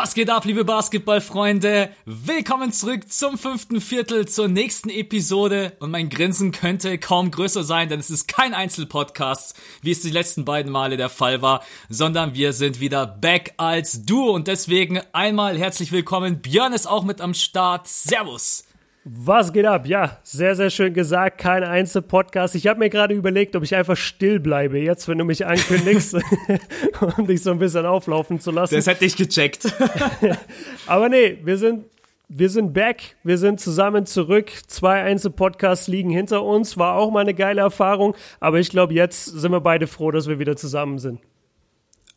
Was geht ab, liebe Basketballfreunde? Willkommen zurück zum fünften Viertel zur nächsten Episode. Und mein Grinsen könnte kaum größer sein, denn es ist kein Einzelpodcast, wie es die letzten beiden Male der Fall war, sondern wir sind wieder back als Duo. Und deswegen einmal herzlich willkommen. Björn ist auch mit am Start. Servus. Was geht ab? Ja, sehr, sehr schön gesagt. Kein Einzelpodcast. Ich habe mir gerade überlegt, ob ich einfach still bleibe, jetzt, wenn du mich ankündigst, um dich so ein bisschen auflaufen zu lassen. Das hätte ich gecheckt. Aber nee, wir sind, wir sind back. Wir sind zusammen zurück. Zwei Einzelpodcasts liegen hinter uns. War auch mal eine geile Erfahrung. Aber ich glaube, jetzt sind wir beide froh, dass wir wieder zusammen sind.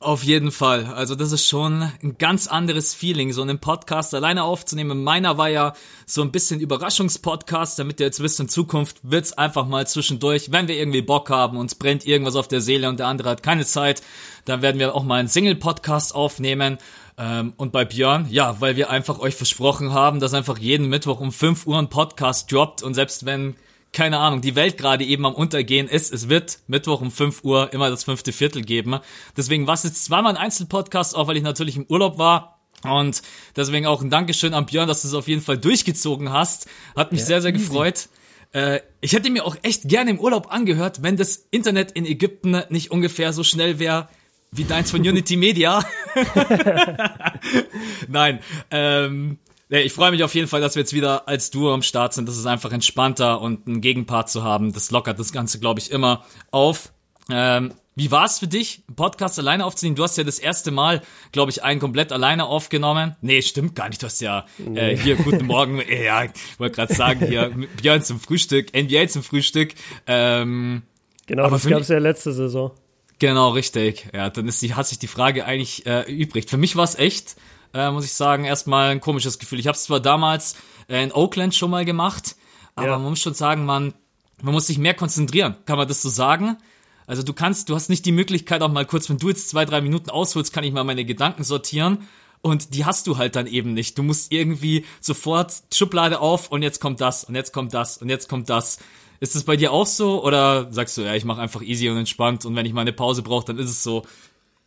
Auf jeden Fall. Also das ist schon ein ganz anderes Feeling, so einen Podcast alleine aufzunehmen. Meiner war ja so ein bisschen Überraschungspodcast, damit ihr jetzt wisst, in Zukunft wird's einfach mal zwischendurch, wenn wir irgendwie Bock haben, uns brennt irgendwas auf der Seele und der andere hat keine Zeit, dann werden wir auch mal einen Single-Podcast aufnehmen. Ähm, und bei Björn, ja, weil wir einfach euch versprochen haben, dass einfach jeden Mittwoch um 5 Uhr ein Podcast droppt und selbst wenn keine Ahnung, die Welt gerade eben am Untergehen ist. Es wird Mittwoch um 5 Uhr immer das fünfte Viertel geben. Deswegen war es jetzt zweimal ein Einzelpodcast, auch weil ich natürlich im Urlaub war. Und deswegen auch ein Dankeschön an Björn, dass du es auf jeden Fall durchgezogen hast. Hat mich ja, sehr, sehr easy. gefreut. Äh, ich hätte mir auch echt gerne im Urlaub angehört, wenn das Internet in Ägypten nicht ungefähr so schnell wäre wie deins von Unity Media. Nein, ähm, Nee, ich freue mich auf jeden Fall, dass wir jetzt wieder als Duo am Start sind. Das ist einfach entspannter und einen Gegenpart zu haben. Das lockert das Ganze, glaube ich, immer auf. Ähm, wie war es für dich, einen Podcast alleine aufzunehmen? Du hast ja das erste Mal, glaube ich, einen komplett alleine aufgenommen. Nee, stimmt gar nicht. Du hast ja äh, hier guten Morgen, ja, ich wollte gerade sagen, hier Björn zum Frühstück, NBA zum Frühstück. Ähm, genau, das gab es ja letzte Saison. Genau, richtig. Ja, dann ist die, hat sich die Frage eigentlich äh, übrig. Für mich war es echt äh, muss ich sagen, erstmal ein komisches Gefühl. Ich habe es zwar damals äh, in Oakland schon mal gemacht, aber ja. man muss schon sagen, man, man muss sich mehr konzentrieren. Kann man das so sagen? Also du kannst, du hast nicht die Möglichkeit auch mal kurz, wenn du jetzt zwei, drei Minuten ausholst, kann ich mal meine Gedanken sortieren. Und die hast du halt dann eben nicht. Du musst irgendwie sofort Schublade auf und jetzt kommt das und jetzt kommt das und jetzt kommt das. Ist das bei dir auch so oder sagst du, ja, ich mache einfach easy und entspannt und wenn ich mal eine Pause brauche, dann ist es so.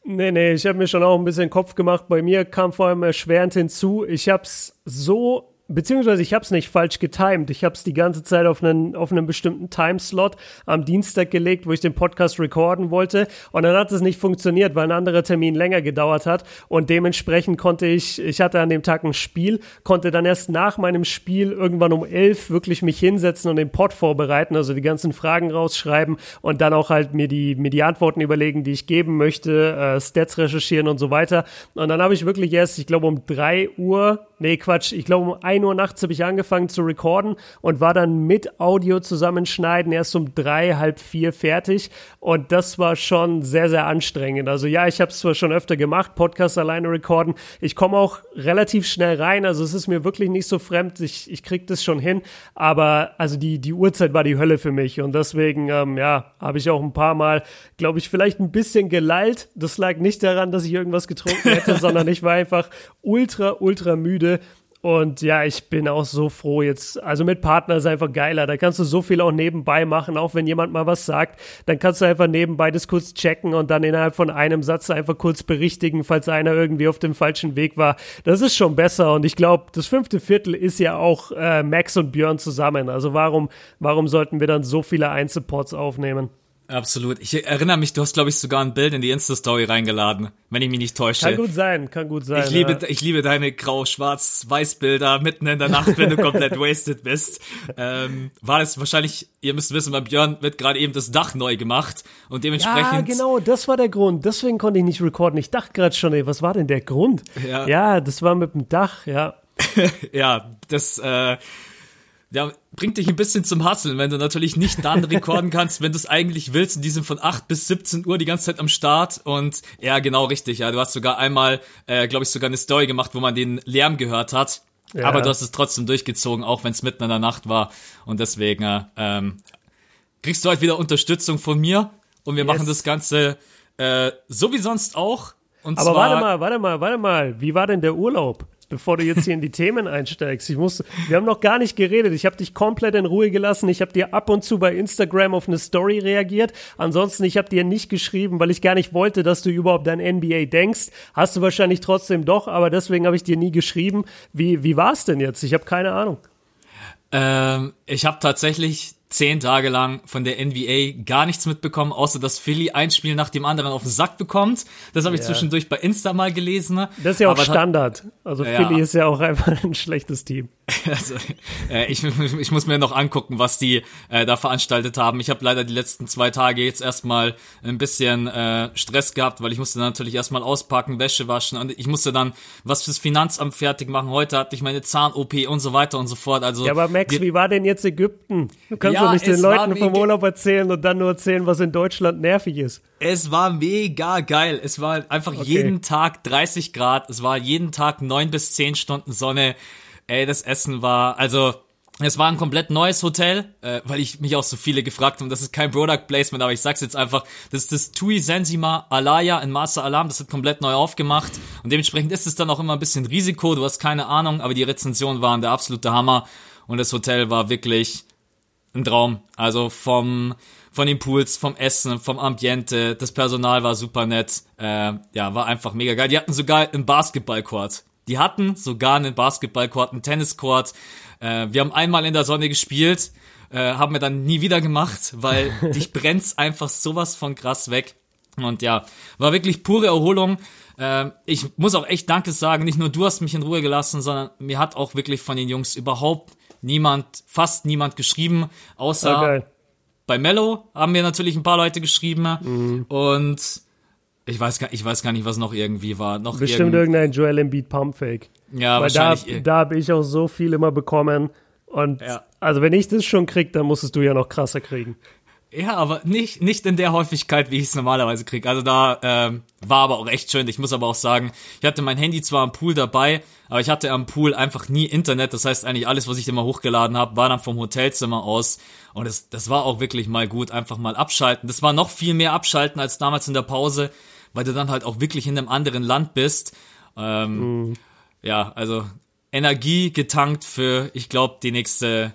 Nee, nee, ich habe mir schon auch ein bisschen Kopf gemacht. Bei mir kam vor allem erschwerend hinzu, ich habe es so Beziehungsweise ich habe es nicht falsch getimed. Ich habe es die ganze Zeit auf einen, auf einen bestimmten Timeslot am Dienstag gelegt, wo ich den Podcast recorden wollte. Und dann hat es nicht funktioniert, weil ein anderer Termin länger gedauert hat. Und dementsprechend konnte ich, ich hatte an dem Tag ein Spiel, konnte dann erst nach meinem Spiel irgendwann um elf wirklich mich hinsetzen und den Pod vorbereiten, also die ganzen Fragen rausschreiben und dann auch halt mir die, mir die Antworten überlegen, die ich geben möchte, äh, Stats recherchieren und so weiter. Und dann habe ich wirklich erst, ich glaube um drei Uhr Nee, Quatsch. Ich glaube, um 1 Uhr nachts habe ich angefangen zu recorden und war dann mit Audio zusammenschneiden erst um drei, halb vier fertig. Und das war schon sehr, sehr anstrengend. Also ja, ich habe es zwar schon öfter gemacht, Podcast alleine recorden. Ich komme auch relativ schnell rein. Also es ist mir wirklich nicht so fremd. Ich, ich kriege das schon hin. Aber also die, die Uhrzeit war die Hölle für mich. Und deswegen, ähm, ja, habe ich auch ein paar Mal, glaube ich, vielleicht ein bisschen gelallt. Das lag nicht daran, dass ich irgendwas getrunken hätte, sondern ich war einfach ultra, ultra müde müde. Und ja, ich bin auch so froh jetzt. Also mit Partner ist einfach geiler. Da kannst du so viel auch nebenbei machen, auch wenn jemand mal was sagt. Dann kannst du einfach nebenbei das kurz checken und dann innerhalb von einem Satz einfach kurz berichtigen, falls einer irgendwie auf dem falschen Weg war. Das ist schon besser. Und ich glaube, das fünfte Viertel ist ja auch äh, Max und Björn zusammen. Also warum, warum sollten wir dann so viele Einzelpots aufnehmen? Absolut. Ich erinnere mich, du hast, glaube ich, sogar ein Bild in die Insta-Story reingeladen, wenn ich mich nicht täusche. Kann gut sein, kann gut sein. Ich liebe, ja. ich liebe deine grau-schwarz-weiß-Bilder mitten in der Nacht, wenn du komplett wasted bist. Ähm, war das wahrscheinlich, ihr müsst wissen, bei Björn wird gerade eben das Dach neu gemacht und dementsprechend. Ja, genau, das war der Grund. Deswegen konnte ich nicht recorden. Ich dachte gerade schon, ey, was war denn der Grund? Ja, ja das war mit dem Dach, ja. ja, das, äh, ja, bringt dich ein bisschen zum Hasseln, wenn du natürlich nicht dann rekorden kannst, wenn du es eigentlich willst. Und die sind von 8 bis 17 Uhr die ganze Zeit am Start. Und ja, genau richtig. Ja, du hast sogar einmal, äh, glaube ich, sogar eine Story gemacht, wo man den Lärm gehört hat. Ja. Aber du hast es trotzdem durchgezogen, auch wenn es mitten in der Nacht war. Und deswegen äh, ähm, kriegst du heute wieder Unterstützung von mir. Und wir yes. machen das Ganze äh, so wie sonst auch. Und Aber warte mal, warte mal, warte mal. Wie war denn der Urlaub? Bevor du jetzt hier in die Themen einsteigst. Ich muss, wir haben noch gar nicht geredet. Ich habe dich komplett in Ruhe gelassen. Ich habe dir ab und zu bei Instagram auf eine Story reagiert. Ansonsten, ich habe dir nicht geschrieben, weil ich gar nicht wollte, dass du überhaupt an NBA denkst. Hast du wahrscheinlich trotzdem doch, aber deswegen habe ich dir nie geschrieben. Wie, wie war es denn jetzt? Ich habe keine Ahnung. Ähm, ich habe tatsächlich zehn Tage lang von der NBA gar nichts mitbekommen, außer dass Philly ein Spiel nach dem anderen auf den Sack bekommt. Das habe ich ja. zwischendurch bei Insta mal gelesen. Das ist ja auch Standard. Also ja. Philly ist ja auch einfach ein schlechtes Team. Also, äh, ich, ich muss mir noch angucken, was die äh, da veranstaltet haben. Ich habe leider die letzten zwei Tage jetzt erstmal ein bisschen äh, Stress gehabt, weil ich musste natürlich erstmal auspacken, Wäsche waschen und ich musste dann was fürs Finanzamt fertig machen. Heute hatte ich meine Zahn-OP und so weiter und so fort. Also, ja, aber Max, wie war denn jetzt Ägypten? Du kannst ja, doch nicht den Leuten vom Urlaub erzählen und dann nur erzählen, was in Deutschland nervig ist. Es war mega geil. Es war einfach okay. jeden Tag 30 Grad. Es war jeden Tag neun bis zehn Stunden Sonne. Ey, das Essen war, also, es war ein komplett neues Hotel, äh, weil ich mich auch so viele gefragt habe. Das ist kein Product Placement, aber ich sag's jetzt einfach. Das ist das Tui Sensima Alaya in Master Alarm. Das wird komplett neu aufgemacht. Und dementsprechend ist es dann auch immer ein bisschen Risiko. Du hast keine Ahnung, aber die Rezensionen waren der absolute Hammer. Und das Hotel war wirklich ein Traum. Also vom, von den Pools, vom Essen, vom Ambiente. Das Personal war super nett. Äh, ja, war einfach mega geil. Die hatten sogar einen Basketballcourt. Die hatten sogar einen Basketballcourt, einen Tenniscourt. Äh, wir haben einmal in der Sonne gespielt, äh, haben wir dann nie wieder gemacht, weil dich brennt's einfach sowas von krass weg. Und ja, war wirklich pure Erholung. Äh, ich muss auch echt Danke sagen. Nicht nur du hast mich in Ruhe gelassen, sondern mir hat auch wirklich von den Jungs überhaupt niemand, fast niemand geschrieben, außer okay. bei Mello haben mir natürlich ein paar Leute geschrieben. Mhm. Und ich weiß gar, ich weiß gar nicht, was noch irgendwie war. Noch Bestimmt irgendein Joel Embiid Pumpfake. Ja, Weil wahrscheinlich. Da, da habe ich auch so viel immer bekommen. Und ja. also wenn ich das schon krieg, dann musstest du ja noch krasser kriegen. Ja, aber nicht, nicht in der Häufigkeit, wie ich es normalerweise krieg. Also da ähm, war aber auch echt schön. Ich muss aber auch sagen, ich hatte mein Handy zwar am Pool dabei, aber ich hatte am Pool einfach nie Internet. Das heißt eigentlich alles, was ich immer hochgeladen habe, war dann vom Hotelzimmer aus. Und das, das war auch wirklich mal gut, einfach mal abschalten. Das war noch viel mehr abschalten als damals in der Pause weil du dann halt auch wirklich in einem anderen Land bist. Ähm, mhm. Ja, also Energie getankt für, ich glaube, die nächste,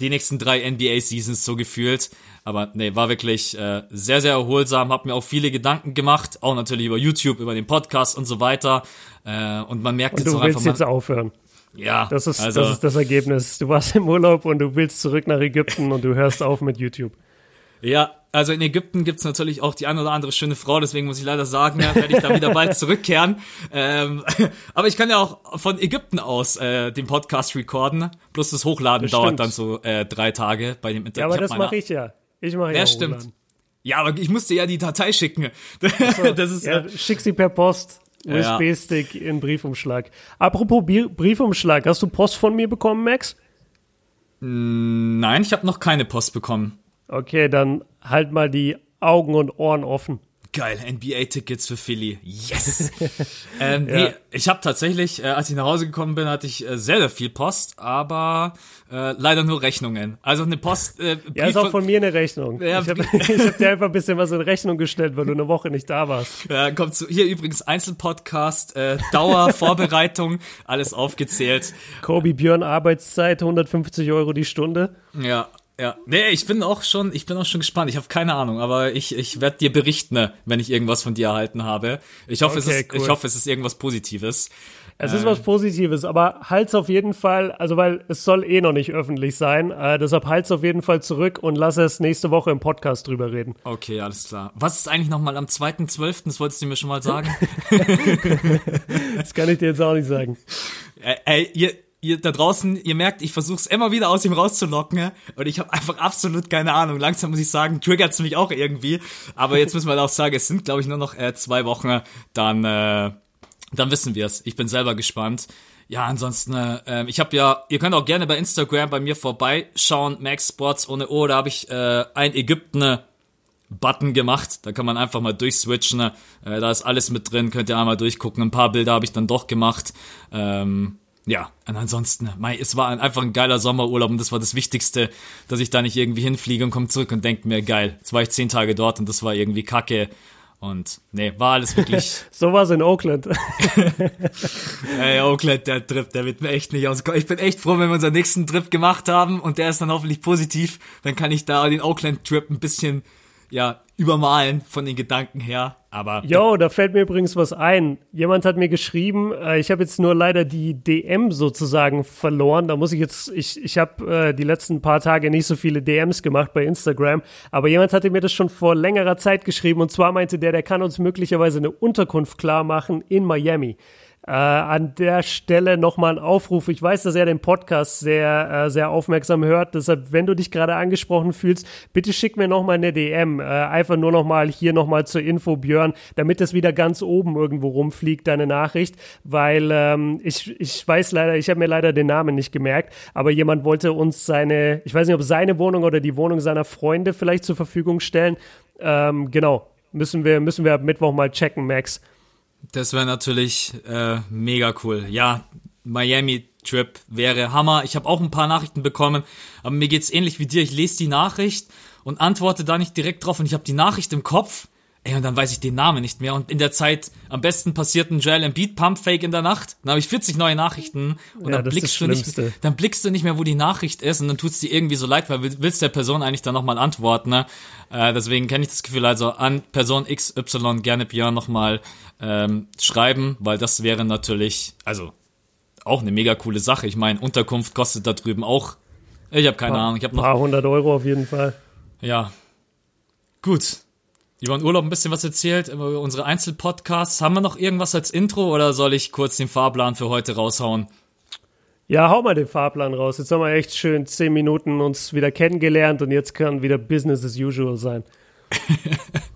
die nächsten drei NBA-Seasons so gefühlt. Aber nee, war wirklich äh, sehr, sehr erholsam, hab mir auch viele Gedanken gemacht, auch natürlich über YouTube, über den Podcast und so weiter. Äh, und man merkt und jetzt auch einfach. Du willst jetzt aufhören. Ja, das ist, also, das ist das Ergebnis. Du warst im Urlaub und du willst zurück nach Ägypten und du hörst auf mit YouTube. Ja, also in Ägypten gibt's natürlich auch die eine oder andere schöne Frau, deswegen muss ich leider sagen, ja, werde ich da wieder bald zurückkehren. Ähm, aber ich kann ja auch von Ägypten aus äh, den Podcast recorden. Plus das Hochladen das dauert dann so äh, drei Tage bei dem Internet. Ja, aber das mache ich ja. Ich mache ja. Ja, stimmt. Hochladen. Ja, aber ich musste ja die Datei schicken. So, das ist ja, schick sie per Post. USB-Stick ja. in Briefumschlag. Apropos Briefumschlag, hast du Post von mir bekommen, Max? Nein, ich habe noch keine Post bekommen. Okay, dann halt mal die Augen und Ohren offen. Geil, NBA-Tickets für Philly. Yes! ähm, ja. Nee, ich habe tatsächlich, äh, als ich nach Hause gekommen bin, hatte ich äh, sehr, sehr viel Post, aber äh, leider nur Rechnungen. Also eine Post. Äh, ja, ist auch von mir eine Rechnung. Ja, ich habe hab dir einfach ein bisschen was in Rechnung gestellt, weil du eine Woche nicht da warst. Ja, kommt zu, hier übrigens Einzelpodcast, äh, Dauer, Vorbereitung, alles aufgezählt. Kobi Björn Arbeitszeit, 150 Euro die Stunde. Ja, ja, nee, ich bin auch schon, ich bin auch schon gespannt. Ich habe keine Ahnung, aber ich, ich werde dir berichten, wenn ich irgendwas von dir erhalten habe. Ich hoffe, okay, es ist, cool. ich hoffe, es ist irgendwas Positives. Es ist was ähm. Positives, aber halt's auf jeden Fall, also weil es soll eh noch nicht öffentlich sein, äh, deshalb halt's auf jeden Fall zurück und lass es nächste Woche im Podcast drüber reden. Okay, alles klar. Was ist eigentlich nochmal am 2.12., das wolltest du mir schon mal sagen? das kann ich dir jetzt auch nicht sagen. Ey, ey ihr, ihr da draußen, ihr merkt, ich versuche es immer wieder aus ihm rauszulocken und ich habe einfach absolut keine Ahnung. Langsam muss ich sagen, triggert's mich auch irgendwie. Aber jetzt müssen wir auch sagen, es sind, glaube ich, nur noch äh, zwei Wochen. Dann, äh, dann wissen wir es. Ich bin selber gespannt. Ja, ansonsten, äh, ich habe ja, ihr könnt auch gerne bei Instagram bei mir vorbeischauen, Max Sports ohne O, da habe ich äh, ein Ägypten Button gemacht. Da kann man einfach mal durchswitchen. Äh, da ist alles mit drin, könnt ihr einmal durchgucken. Ein paar Bilder habe ich dann doch gemacht. Ähm, ja, und ansonsten, mei, es war einfach ein geiler Sommerurlaub und das war das Wichtigste, dass ich da nicht irgendwie hinfliege und komme zurück und denke mir, geil, jetzt war ich zehn Tage dort und das war irgendwie kacke. Und nee, war alles wirklich. so was in Oakland. Ey, Oakland, der Trip, der wird mir echt nicht auskommen. Ich bin echt froh, wenn wir unseren nächsten Trip gemacht haben und der ist dann hoffentlich positiv. Dann kann ich da den Oakland-Trip ein bisschen, ja, übermalen von den Gedanken her. Aber. Jo, da fällt mir übrigens was ein. Jemand hat mir geschrieben, äh, ich habe jetzt nur leider die DM sozusagen verloren. Da muss ich jetzt, ich, ich habe äh, die letzten paar Tage nicht so viele DMs gemacht bei Instagram, aber jemand hatte mir das schon vor längerer Zeit geschrieben und zwar meinte der, der kann uns möglicherweise eine Unterkunft klar machen in Miami. Äh, an der Stelle nochmal ein Aufruf. Ich weiß, dass er den Podcast sehr, äh, sehr aufmerksam hört. Deshalb, wenn du dich gerade angesprochen fühlst, bitte schick mir nochmal eine DM. Äh, einfach nur nochmal hier nochmal zur Info, Björn, damit es wieder ganz oben irgendwo rumfliegt, deine Nachricht. Weil ähm, ich, ich weiß leider, ich habe mir leider den Namen nicht gemerkt, aber jemand wollte uns seine, ich weiß nicht, ob seine Wohnung oder die Wohnung seiner Freunde vielleicht zur Verfügung stellen. Ähm, genau. Müssen wir, müssen wir ab Mittwoch mal checken, Max. Das wäre natürlich äh, mega cool. Ja, Miami Trip wäre Hammer. Ich habe auch ein paar Nachrichten bekommen, aber mir geht's ähnlich wie dir. Ich lese die Nachricht und antworte da nicht direkt drauf und ich habe die Nachricht im Kopf. Ey, und dann weiß ich den Namen nicht mehr. Und in der Zeit am besten passiert ein Joel Embiid Pumpfake in der Nacht. Dann habe ich 40 neue Nachrichten und ja, dann blickst du nicht, dann blickst du nicht mehr, wo die Nachricht ist und dann tut's dir irgendwie so leid, weil willst der Person eigentlich dann nochmal antworten. Ne? Äh, deswegen kenne ich das Gefühl also an Person XY gerne Björn nochmal ähm, schreiben, weil das wäre natürlich, also auch eine mega coole Sache. Ich meine, Unterkunft kostet da drüben auch, ich habe keine paar, Ahnung, ich habe noch... Paar hundert Euro auf jeden Fall. Ja, gut. Über den Urlaub ein bisschen was erzählt, über unsere Einzelpodcasts. Haben wir noch irgendwas als Intro oder soll ich kurz den Fahrplan für heute raushauen? Ja, hau mal den Fahrplan raus. Jetzt haben wir echt schön zehn Minuten uns wieder kennengelernt und jetzt kann wieder Business as usual sein.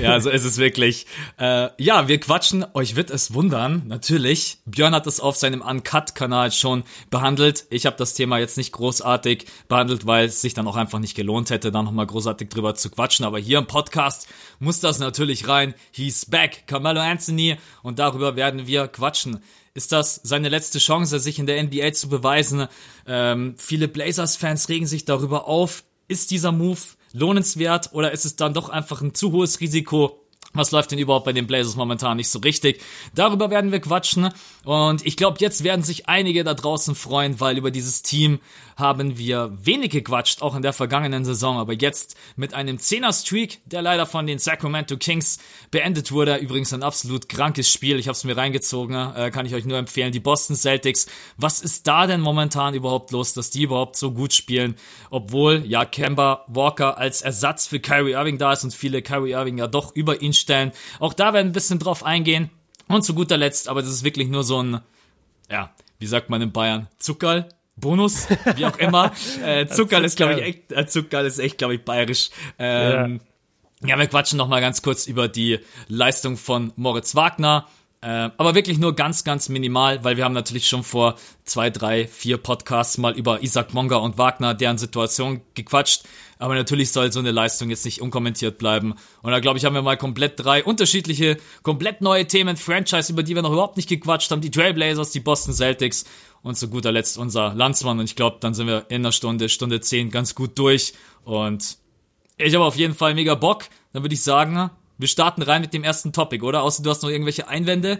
ja, so ist es wirklich. Äh, ja, wir quatschen. Euch wird es wundern, natürlich. Björn hat es auf seinem Uncut-Kanal schon behandelt. Ich habe das Thema jetzt nicht großartig behandelt, weil es sich dann auch einfach nicht gelohnt hätte, da nochmal großartig drüber zu quatschen. Aber hier im Podcast muss das natürlich rein. He's back, Carmelo Anthony. Und darüber werden wir quatschen ist das seine letzte Chance, sich in der NBA zu beweisen. Ähm, viele Blazers-Fans regen sich darüber auf. Ist dieser Move lohnenswert oder ist es dann doch einfach ein zu hohes Risiko? Was läuft denn überhaupt bei den Blazers momentan nicht so richtig? Darüber werden wir quatschen. Und ich glaube, jetzt werden sich einige da draußen freuen, weil über dieses Team haben wir wenig gequatscht, auch in der vergangenen Saison. Aber jetzt mit einem 10er-Streak, der leider von den Sacramento Kings beendet wurde. Übrigens ein absolut krankes Spiel. Ich habe es mir reingezogen, äh, kann ich euch nur empfehlen. Die Boston Celtics. Was ist da denn momentan überhaupt los, dass die überhaupt so gut spielen? Obwohl, ja, Kemba Walker als Ersatz für Kyrie Irving da ist und viele Kyrie Irving ja doch über ihn stellen. Auch da werden wir ein bisschen drauf eingehen. Und zu guter Letzt, aber das ist wirklich nur so ein, ja, wie sagt man in Bayern, Zuckerl, Bonus, wie auch immer. äh, Zuckerl ist, glaube ich, echt, äh, Zuckerl ist echt, glaube ich, bayerisch. Ähm, ja. ja, wir quatschen noch mal ganz kurz über die Leistung von Moritz Wagner. Äh, aber wirklich nur ganz, ganz minimal, weil wir haben natürlich schon vor zwei, drei, vier Podcasts mal über Isaac Monger und Wagner, deren Situation gequatscht. Aber natürlich soll so eine Leistung jetzt nicht unkommentiert bleiben. Und da glaube ich, haben wir mal komplett drei unterschiedliche, komplett neue Themen, Franchise, über die wir noch überhaupt nicht gequatscht haben. Die Trailblazers, die Boston Celtics und zu guter Letzt unser Landsmann. Und ich glaube, dann sind wir in einer Stunde, Stunde zehn ganz gut durch. Und ich habe auf jeden Fall mega Bock. Dann würde ich sagen, wir starten rein mit dem ersten Topic, oder? Außer du hast noch irgendwelche Einwände.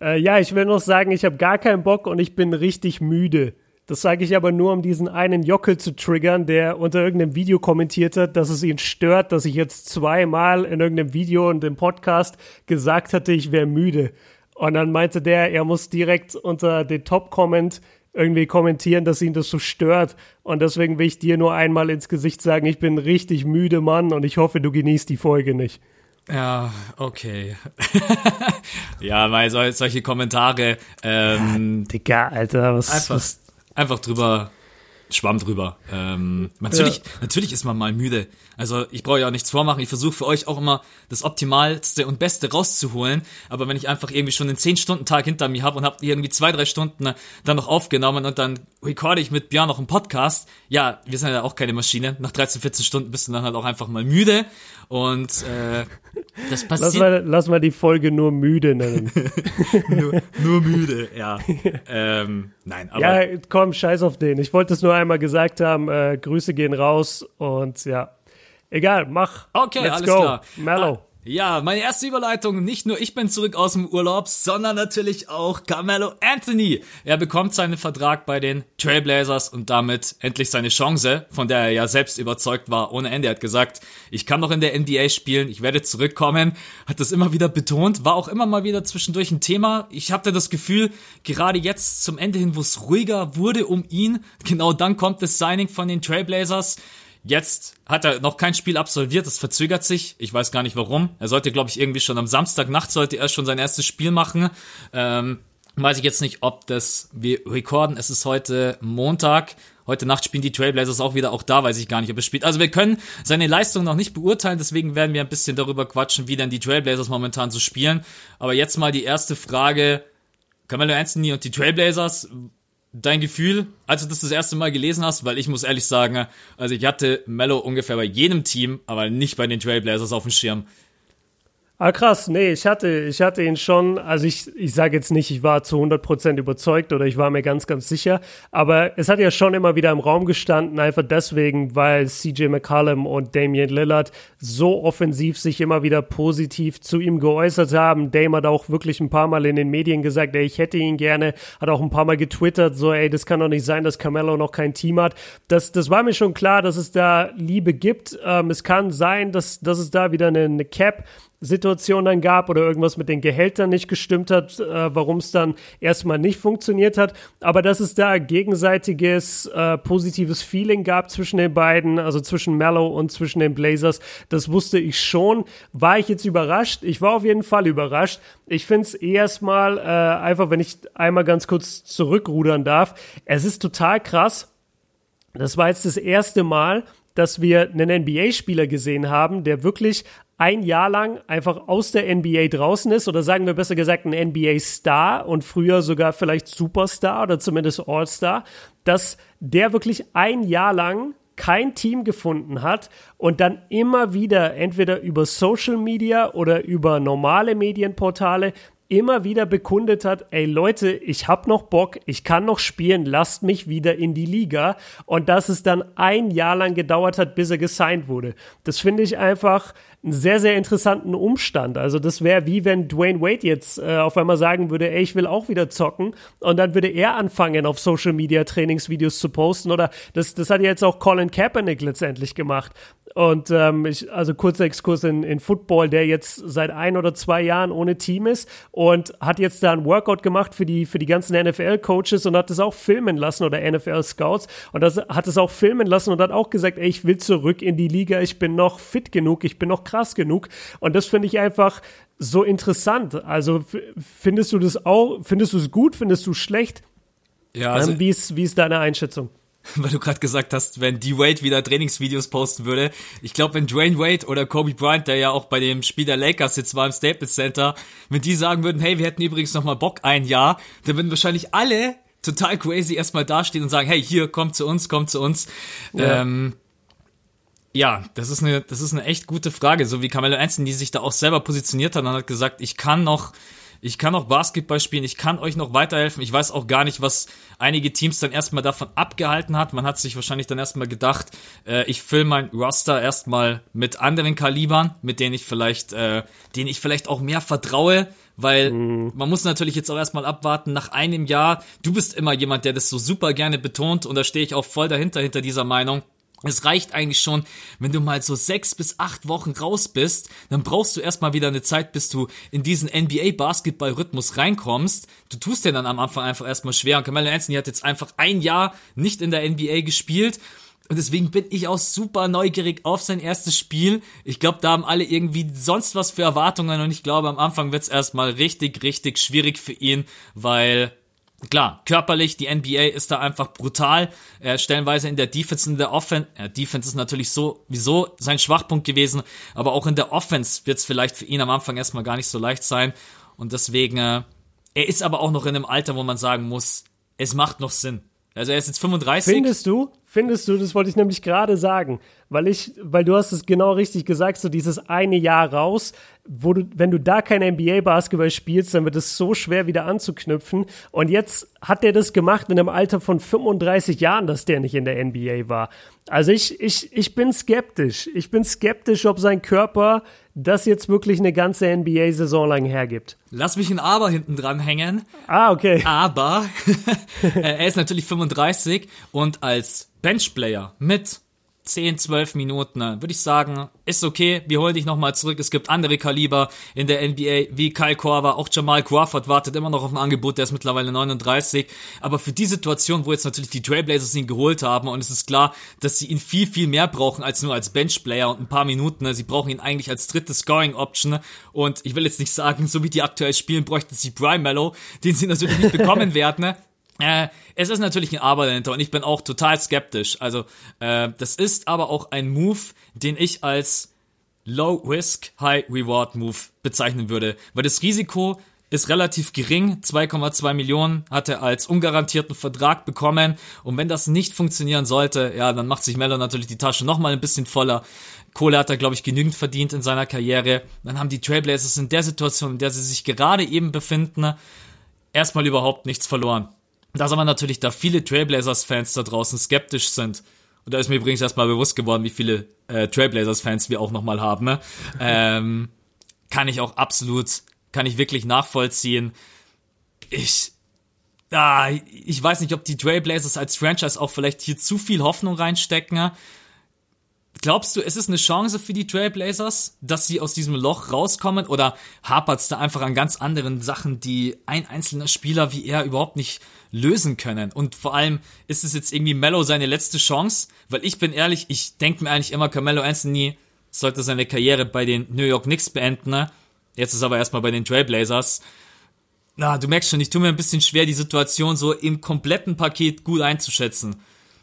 Äh, ja, ich will noch sagen, ich habe gar keinen Bock und ich bin richtig müde. Das sage ich aber nur, um diesen einen Jockel zu triggern, der unter irgendeinem Video kommentiert hat, dass es ihn stört, dass ich jetzt zweimal in irgendeinem Video und im Podcast gesagt hatte, ich wäre müde. Und dann meinte der, er muss direkt unter den Top-Comment irgendwie kommentieren, dass ihn das so stört. Und deswegen will ich dir nur einmal ins Gesicht sagen, ich bin richtig müde, Mann, und ich hoffe, du genießt die Folge nicht. Ja, okay. ja, weil sol solche Kommentare. Ähm, ja, Digga, Alter, was. Einfach, was? einfach drüber, Schwamm drüber. Ähm, natürlich, ja. natürlich ist man mal müde. Also ich brauche ja auch nichts vormachen. Ich versuche für euch auch immer das Optimalste und Beste rauszuholen. Aber wenn ich einfach irgendwie schon einen 10-Stunden-Tag hinter mir habe und habe irgendwie zwei, drei Stunden äh, dann noch aufgenommen und dann recorde ich mit Björn noch einen Podcast, ja, wir sind ja auch keine Maschine. Nach 13, 14 Stunden bist du dann halt auch einfach mal müde. Und äh, das passiert. Lass mal, lass mal die Folge nur müde nennen. nur, nur, müde, ja. ähm, nein, aber. Ja, komm, scheiß auf den. Ich wollte es nur einmal gesagt haben. Äh, Grüße gehen raus und ja. Egal, mach. Okay, Let's alles go. klar. Mellow. Ja, meine erste Überleitung. Nicht nur ich bin zurück aus dem Urlaub, sondern natürlich auch Carmelo Anthony. Er bekommt seinen Vertrag bei den Trailblazers und damit endlich seine Chance, von der er ja selbst überzeugt war, ohne Ende. Er hat gesagt, ich kann noch in der NBA spielen, ich werde zurückkommen. Hat das immer wieder betont, war auch immer mal wieder zwischendurch ein Thema. Ich hatte das Gefühl, gerade jetzt zum Ende hin, wo es ruhiger wurde um ihn, genau dann kommt das Signing von den Trailblazers. Jetzt hat er noch kein Spiel absolviert, das verzögert sich. Ich weiß gar nicht warum. Er sollte, glaube ich, irgendwie schon am Samstagnacht sollte er schon sein erstes Spiel machen. Ähm, weiß ich jetzt nicht, ob das, wir recorden, es ist heute Montag. Heute Nacht spielen die Trailblazers auch wieder, auch da weiß ich gar nicht, ob er spielt. Also wir können seine Leistung noch nicht beurteilen, deswegen werden wir ein bisschen darüber quatschen, wie denn die Trailblazers momentan so spielen. Aber jetzt mal die erste Frage. Carmelo Anthony und die Trailblazers, dein Gefühl, als du das das erste Mal gelesen hast, weil ich muss ehrlich sagen, also ich hatte Mello ungefähr bei jedem Team, aber nicht bei den Trailblazers auf dem Schirm. Ah, krass. Nee, ich hatte, ich hatte ihn schon, also ich, ich sage jetzt nicht, ich war zu 100% überzeugt oder ich war mir ganz, ganz sicher, aber es hat ja schon immer wieder im Raum gestanden, einfach deswegen, weil CJ McCollum und Damian Lillard so offensiv sich immer wieder positiv zu ihm geäußert haben. Dame hat auch wirklich ein paar Mal in den Medien gesagt, ey, ich hätte ihn gerne, hat auch ein paar Mal getwittert, so, ey, das kann doch nicht sein, dass Carmelo noch kein Team hat. Das, das war mir schon klar, dass es da Liebe gibt. Ähm, es kann sein, dass, dass es da wieder eine, eine Cap Situation dann gab oder irgendwas mit den Gehältern nicht gestimmt hat, äh, warum es dann erstmal nicht funktioniert hat. Aber dass es da gegenseitiges äh, positives Feeling gab zwischen den beiden, also zwischen Mellow und zwischen den Blazers, das wusste ich schon. War ich jetzt überrascht? Ich war auf jeden Fall überrascht. Ich finde es erstmal äh, einfach, wenn ich einmal ganz kurz zurückrudern darf, es ist total krass. Das war jetzt das erste Mal, dass wir einen NBA-Spieler gesehen haben, der wirklich ein Jahr lang einfach aus der NBA draußen ist oder sagen wir besser gesagt ein NBA-Star und früher sogar vielleicht Superstar oder zumindest All-Star, dass der wirklich ein Jahr lang kein Team gefunden hat und dann immer wieder entweder über Social Media oder über normale Medienportale immer wieder bekundet hat, ey Leute, ich hab noch Bock, ich kann noch spielen, lasst mich wieder in die Liga. Und dass es dann ein Jahr lang gedauert hat, bis er gesigned wurde. Das finde ich einfach einen sehr, sehr interessanten Umstand. Also das wäre wie wenn Dwayne Wade jetzt äh, auf einmal sagen würde, ey, ich will auch wieder zocken und dann würde er anfangen, auf Social Media Trainingsvideos zu posten oder das, das hat jetzt auch Colin Kaepernick letztendlich gemacht. Und ähm, ich, also kurzer Exkurs in, in Football, der jetzt seit ein oder zwei Jahren ohne Team ist und hat jetzt da ein Workout gemacht für die, für die ganzen NFL-Coaches und hat das auch filmen lassen oder NFL-Scouts und das hat es auch filmen lassen und hat auch gesagt, ey, ich will zurück in die Liga, ich bin noch fit genug, ich bin noch krass genug. Und das finde ich einfach so interessant. Also findest du das auch, findest du es gut, findest du schlecht? Ja, also, ähm, wie, ist, wie ist deine Einschätzung? weil du gerade gesagt hast, wenn D Wade wieder Trainingsvideos posten würde. Ich glaube, wenn Dwayne Wade oder Kobe Bryant, der ja auch bei dem Spiel der Lakers jetzt war im Staples Center, wenn die sagen würden, hey, wir hätten übrigens noch mal Bock ein Jahr, dann würden wahrscheinlich alle total crazy erstmal dastehen und sagen, hey, hier, komm zu uns, komm zu uns. Ja. Ähm, ja, das ist eine, das ist eine echt gute Frage. So wie Carmelo Anthony, die sich da auch selber positioniert hat und hat gesagt, ich kann noch, ich kann noch Basketball spielen, ich kann euch noch weiterhelfen. Ich weiß auch gar nicht, was einige Teams dann erstmal davon abgehalten hat. Man hat sich wahrscheinlich dann erstmal gedacht, äh, ich fülle mein Roster erstmal mit anderen Kalibern, mit denen ich vielleicht, äh, denen ich vielleicht auch mehr vertraue. Weil mhm. man muss natürlich jetzt auch erstmal abwarten, nach einem Jahr, du bist immer jemand, der das so super gerne betont und da stehe ich auch voll dahinter, hinter dieser Meinung es reicht eigentlich schon, wenn du mal so sechs bis acht Wochen raus bist, dann brauchst du erstmal wieder eine Zeit, bis du in diesen NBA-Basketball-Rhythmus reinkommst. Du tust dir dann am Anfang einfach erstmal schwer. Und Carmelo Anthony hat jetzt einfach ein Jahr nicht in der NBA gespielt. Und deswegen bin ich auch super neugierig auf sein erstes Spiel. Ich glaube, da haben alle irgendwie sonst was für Erwartungen und ich glaube, am Anfang wird es erstmal richtig, richtig schwierig für ihn, weil Klar, körperlich, die NBA ist da einfach brutal. Äh, stellenweise in der Defense, in der Offense. Äh, Defense ist natürlich so, wieso sein Schwachpunkt gewesen, aber auch in der Offense wird es vielleicht für ihn am Anfang erstmal gar nicht so leicht sein. Und deswegen, äh, er ist aber auch noch in einem Alter, wo man sagen muss, es macht noch Sinn. Also er ist jetzt 35. Findest du? Findest du? Das wollte ich nämlich gerade sagen, weil ich, weil du hast es genau richtig gesagt, so dieses eine Jahr raus, wo du, wenn du da kein NBA-Basketball spielst, dann wird es so schwer wieder anzuknüpfen. Und jetzt hat der das gemacht in einem Alter von 35 Jahren, dass der nicht in der NBA war. Also ich, ich, ich bin skeptisch. Ich bin skeptisch, ob sein Körper das jetzt wirklich eine ganze NBA-Saison lang hergibt. Lass mich ein Aber hinten dran hängen. Ah, okay. Aber er ist natürlich 35 und als Benchplayer mit 10, 12 Minuten, würde ich sagen, ist okay. Wir holen dich nochmal zurück. Es gibt andere Kaliber in der NBA, wie Kyle Korver. Auch Jamal Crawford wartet immer noch auf ein Angebot. Der ist mittlerweile 39. Aber für die Situation, wo jetzt natürlich die Trailblazers ihn geholt haben und es ist klar, dass sie ihn viel, viel mehr brauchen als nur als Benchplayer und ein paar Minuten. Sie brauchen ihn eigentlich als dritte Scoring-Option. Und ich will jetzt nicht sagen, so wie die aktuell spielen, bräuchten sie Brian Mello, den sie natürlich nicht bekommen werden. Äh, es ist natürlich ein Aber dahinter und ich bin auch total skeptisch. Also, äh, das ist aber auch ein Move, den ich als Low Risk, High Reward Move bezeichnen würde. Weil das Risiko ist relativ gering. 2,2 Millionen hat er als ungarantierten Vertrag bekommen. Und wenn das nicht funktionieren sollte, ja, dann macht sich Mello natürlich die Tasche nochmal ein bisschen voller. Kohle hat er, glaube ich, genügend verdient in seiner Karriere. Dann haben die Trailblazers in der Situation, in der sie sich gerade eben befinden, erstmal überhaupt nichts verloren. Dass aber natürlich da viele Trailblazers-Fans da draußen skeptisch sind. Und da ist mir übrigens erstmal bewusst geworden, wie viele äh, Trailblazers-Fans wir auch nochmal haben. Ne? Ähm, kann ich auch absolut, kann ich wirklich nachvollziehen. Ich, ah, ich weiß nicht, ob die Trailblazers als Franchise auch vielleicht hier zu viel Hoffnung reinstecken. Glaubst du, es ist eine Chance für die Trailblazers, dass sie aus diesem Loch rauskommen? Oder hapert es da einfach an ganz anderen Sachen, die ein einzelner Spieler wie er überhaupt nicht lösen können. Und vor allem ist es jetzt irgendwie Mello seine letzte Chance, weil ich bin ehrlich, ich denke mir eigentlich immer, Carmelo Anthony sollte seine Karriere bei den New York Knicks beenden. Jetzt ist aber erstmal bei den Trailblazers. Na, du merkst schon, ich tue mir ein bisschen schwer, die Situation so im kompletten Paket gut einzuschätzen.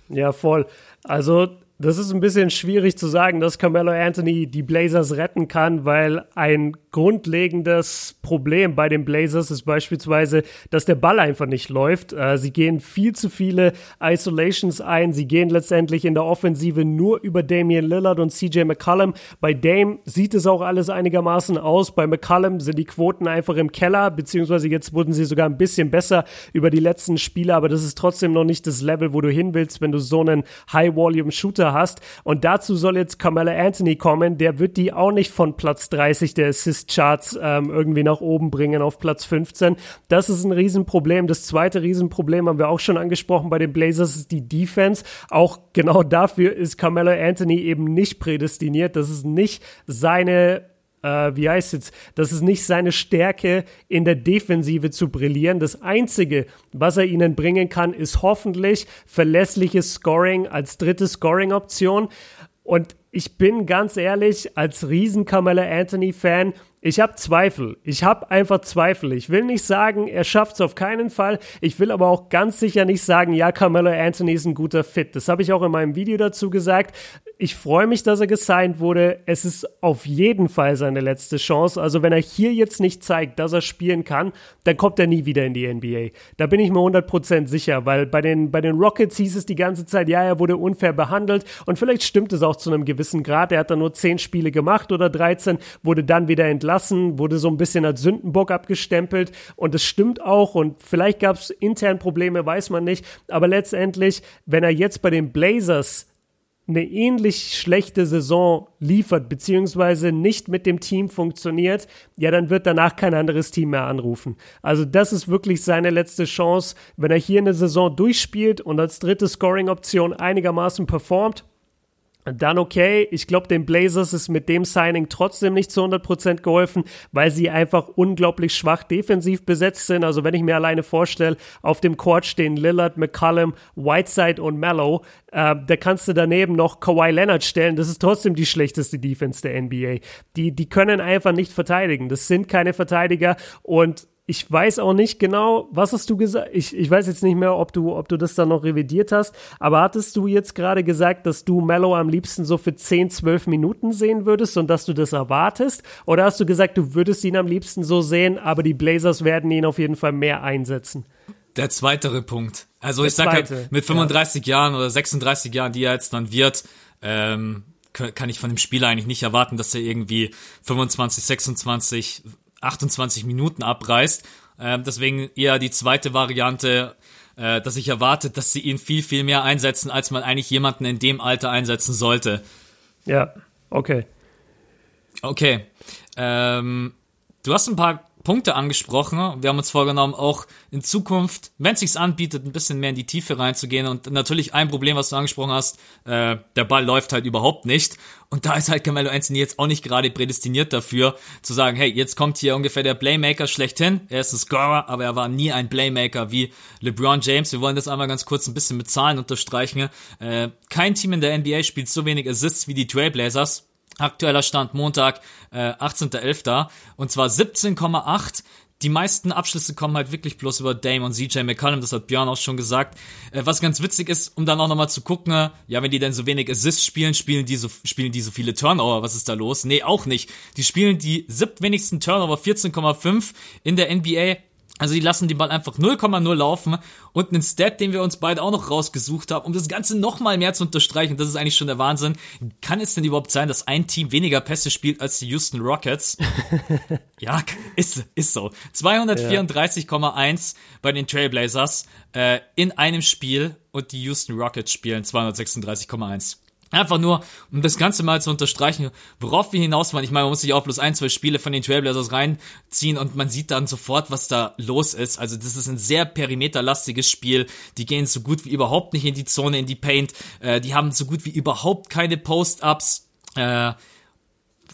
Ja, voll. Also das ist ein bisschen schwierig zu sagen, dass Carmelo Anthony die Blazers retten kann, weil ein grundlegendes Problem bei den Blazers ist beispielsweise, dass der Ball einfach nicht läuft. Äh, sie gehen viel zu viele Isolations ein. Sie gehen letztendlich in der Offensive nur über Damian Lillard und CJ McCollum. Bei Dame sieht es auch alles einigermaßen aus. Bei McCollum sind die Quoten einfach im Keller, beziehungsweise jetzt wurden sie sogar ein bisschen besser über die letzten Spiele, aber das ist trotzdem noch nicht das Level, wo du hin willst, wenn du so einen High-Volume-Shooter hast. Und dazu soll jetzt Carmelo Anthony kommen. Der wird die auch nicht von Platz 30 der Assist Charts ähm, irgendwie nach oben bringen auf Platz 15. Das ist ein Riesenproblem. Das zweite Riesenproblem haben wir auch schon angesprochen bei den Blazers, ist die Defense. Auch genau dafür ist Carmelo Anthony eben nicht prädestiniert. Das ist nicht seine äh, wie heißt es, das ist nicht seine Stärke, in der Defensive zu brillieren. Das Einzige, was er ihnen bringen kann, ist hoffentlich verlässliches Scoring als dritte Scoring-Option. Und ich bin ganz ehrlich, als riesen Carmelo Anthony-Fan, ich habe Zweifel. Ich habe einfach Zweifel. Ich will nicht sagen, er schafft es auf keinen Fall. Ich will aber auch ganz sicher nicht sagen, ja, Carmelo Anthony ist ein guter Fit. Das habe ich auch in meinem Video dazu gesagt. Ich freue mich, dass er gesigned wurde. Es ist auf jeden Fall seine letzte Chance. Also wenn er hier jetzt nicht zeigt, dass er spielen kann, dann kommt er nie wieder in die NBA. Da bin ich mir 100% sicher, weil bei den, bei den Rockets hieß es die ganze Zeit, ja, er wurde unfair behandelt und vielleicht stimmt es auch zu einem gewissen Grad. Er hat dann nur 10 Spiele gemacht oder 13, wurde dann wieder entlassen, wurde so ein bisschen als Sündenbock abgestempelt und es stimmt auch und vielleicht gab es intern Probleme, weiß man nicht, aber letztendlich, wenn er jetzt bei den Blazers eine ähnlich schlechte Saison liefert, beziehungsweise nicht mit dem Team funktioniert, ja, dann wird danach kein anderes Team mehr anrufen. Also das ist wirklich seine letzte Chance. Wenn er hier eine Saison durchspielt und als dritte Scoring-Option einigermaßen performt, dann okay. Ich glaube, den Blazers ist mit dem Signing trotzdem nicht zu 100% geholfen, weil sie einfach unglaublich schwach defensiv besetzt sind. Also wenn ich mir alleine vorstelle, auf dem Court stehen Lillard, McCallum, Whiteside und Mellow, äh, da kannst du daneben noch Kawhi Leonard stellen. Das ist trotzdem die schlechteste Defense der NBA. Die, die können einfach nicht verteidigen. Das sind keine Verteidiger und ich weiß auch nicht genau, was hast du gesagt? Ich, ich weiß jetzt nicht mehr, ob du, ob du das dann noch revidiert hast, aber hattest du jetzt gerade gesagt, dass du Mellow am liebsten so für 10, 12 Minuten sehen würdest und dass du das erwartest? Oder hast du gesagt, du würdest ihn am liebsten so sehen, aber die Blazers werden ihn auf jeden Fall mehr einsetzen? Der zweitere Punkt. Also Der ich sag halt, mit 35 ja. Jahren oder 36 Jahren, die er jetzt dann wird, ähm, kann ich von dem Spieler eigentlich nicht erwarten, dass er irgendwie 25, 26 28 Minuten abreißt. Äh, deswegen eher die zweite Variante, äh, dass ich erwarte, dass sie ihn viel, viel mehr einsetzen, als man eigentlich jemanden in dem Alter einsetzen sollte. Ja, okay. Okay. Ähm, du hast ein paar Punkte angesprochen. Wir haben uns vorgenommen, auch in Zukunft, wenn es sich anbietet, ein bisschen mehr in die Tiefe reinzugehen. Und natürlich ein Problem, was du angesprochen hast, äh, der Ball läuft halt überhaupt nicht. Und da ist halt Carmelo Anthony jetzt auch nicht gerade prädestiniert dafür, zu sagen, hey, jetzt kommt hier ungefähr der Playmaker schlechthin. Er ist ein Scorer, aber er war nie ein Playmaker wie LeBron James. Wir wollen das einmal ganz kurz ein bisschen mit Zahlen unterstreichen. Äh, kein Team in der NBA spielt so wenig Assists wie die Trailblazers. Aktueller Stand Montag, äh, 18.11. Und zwar 17,8. Die meisten Abschlüsse kommen halt wirklich bloß über Dame und CJ McCollum, das hat Björn auch schon gesagt. Äh, was ganz witzig ist, um dann auch nochmal zu gucken, äh, ja, wenn die denn so wenig Assists spielen, spielen die so, spielen die so viele Turnover, was ist da los? Nee, auch nicht. Die spielen die siebtwenigsten Turnover, 14,5 in der NBA also die lassen die Ball einfach 0,0 laufen und einen Stat, den wir uns beide auch noch rausgesucht haben, um das Ganze nochmal mehr zu unterstreichen, das ist eigentlich schon der Wahnsinn. Kann es denn überhaupt sein, dass ein Team weniger Pässe spielt als die Houston Rockets? ja, ist, ist so. 234,1 bei den Trailblazers äh, in einem Spiel und die Houston Rockets spielen 236,1. Einfach nur, um das Ganze mal zu unterstreichen, worauf wir hinaus waren. Ich meine, man muss sich auch bloß ein, zwei Spiele von den Trailblazers reinziehen und man sieht dann sofort, was da los ist. Also das ist ein sehr perimeterlastiges Spiel. Die gehen so gut wie überhaupt nicht in die Zone, in die Paint. Äh, die haben so gut wie überhaupt keine Post-Ups. Äh,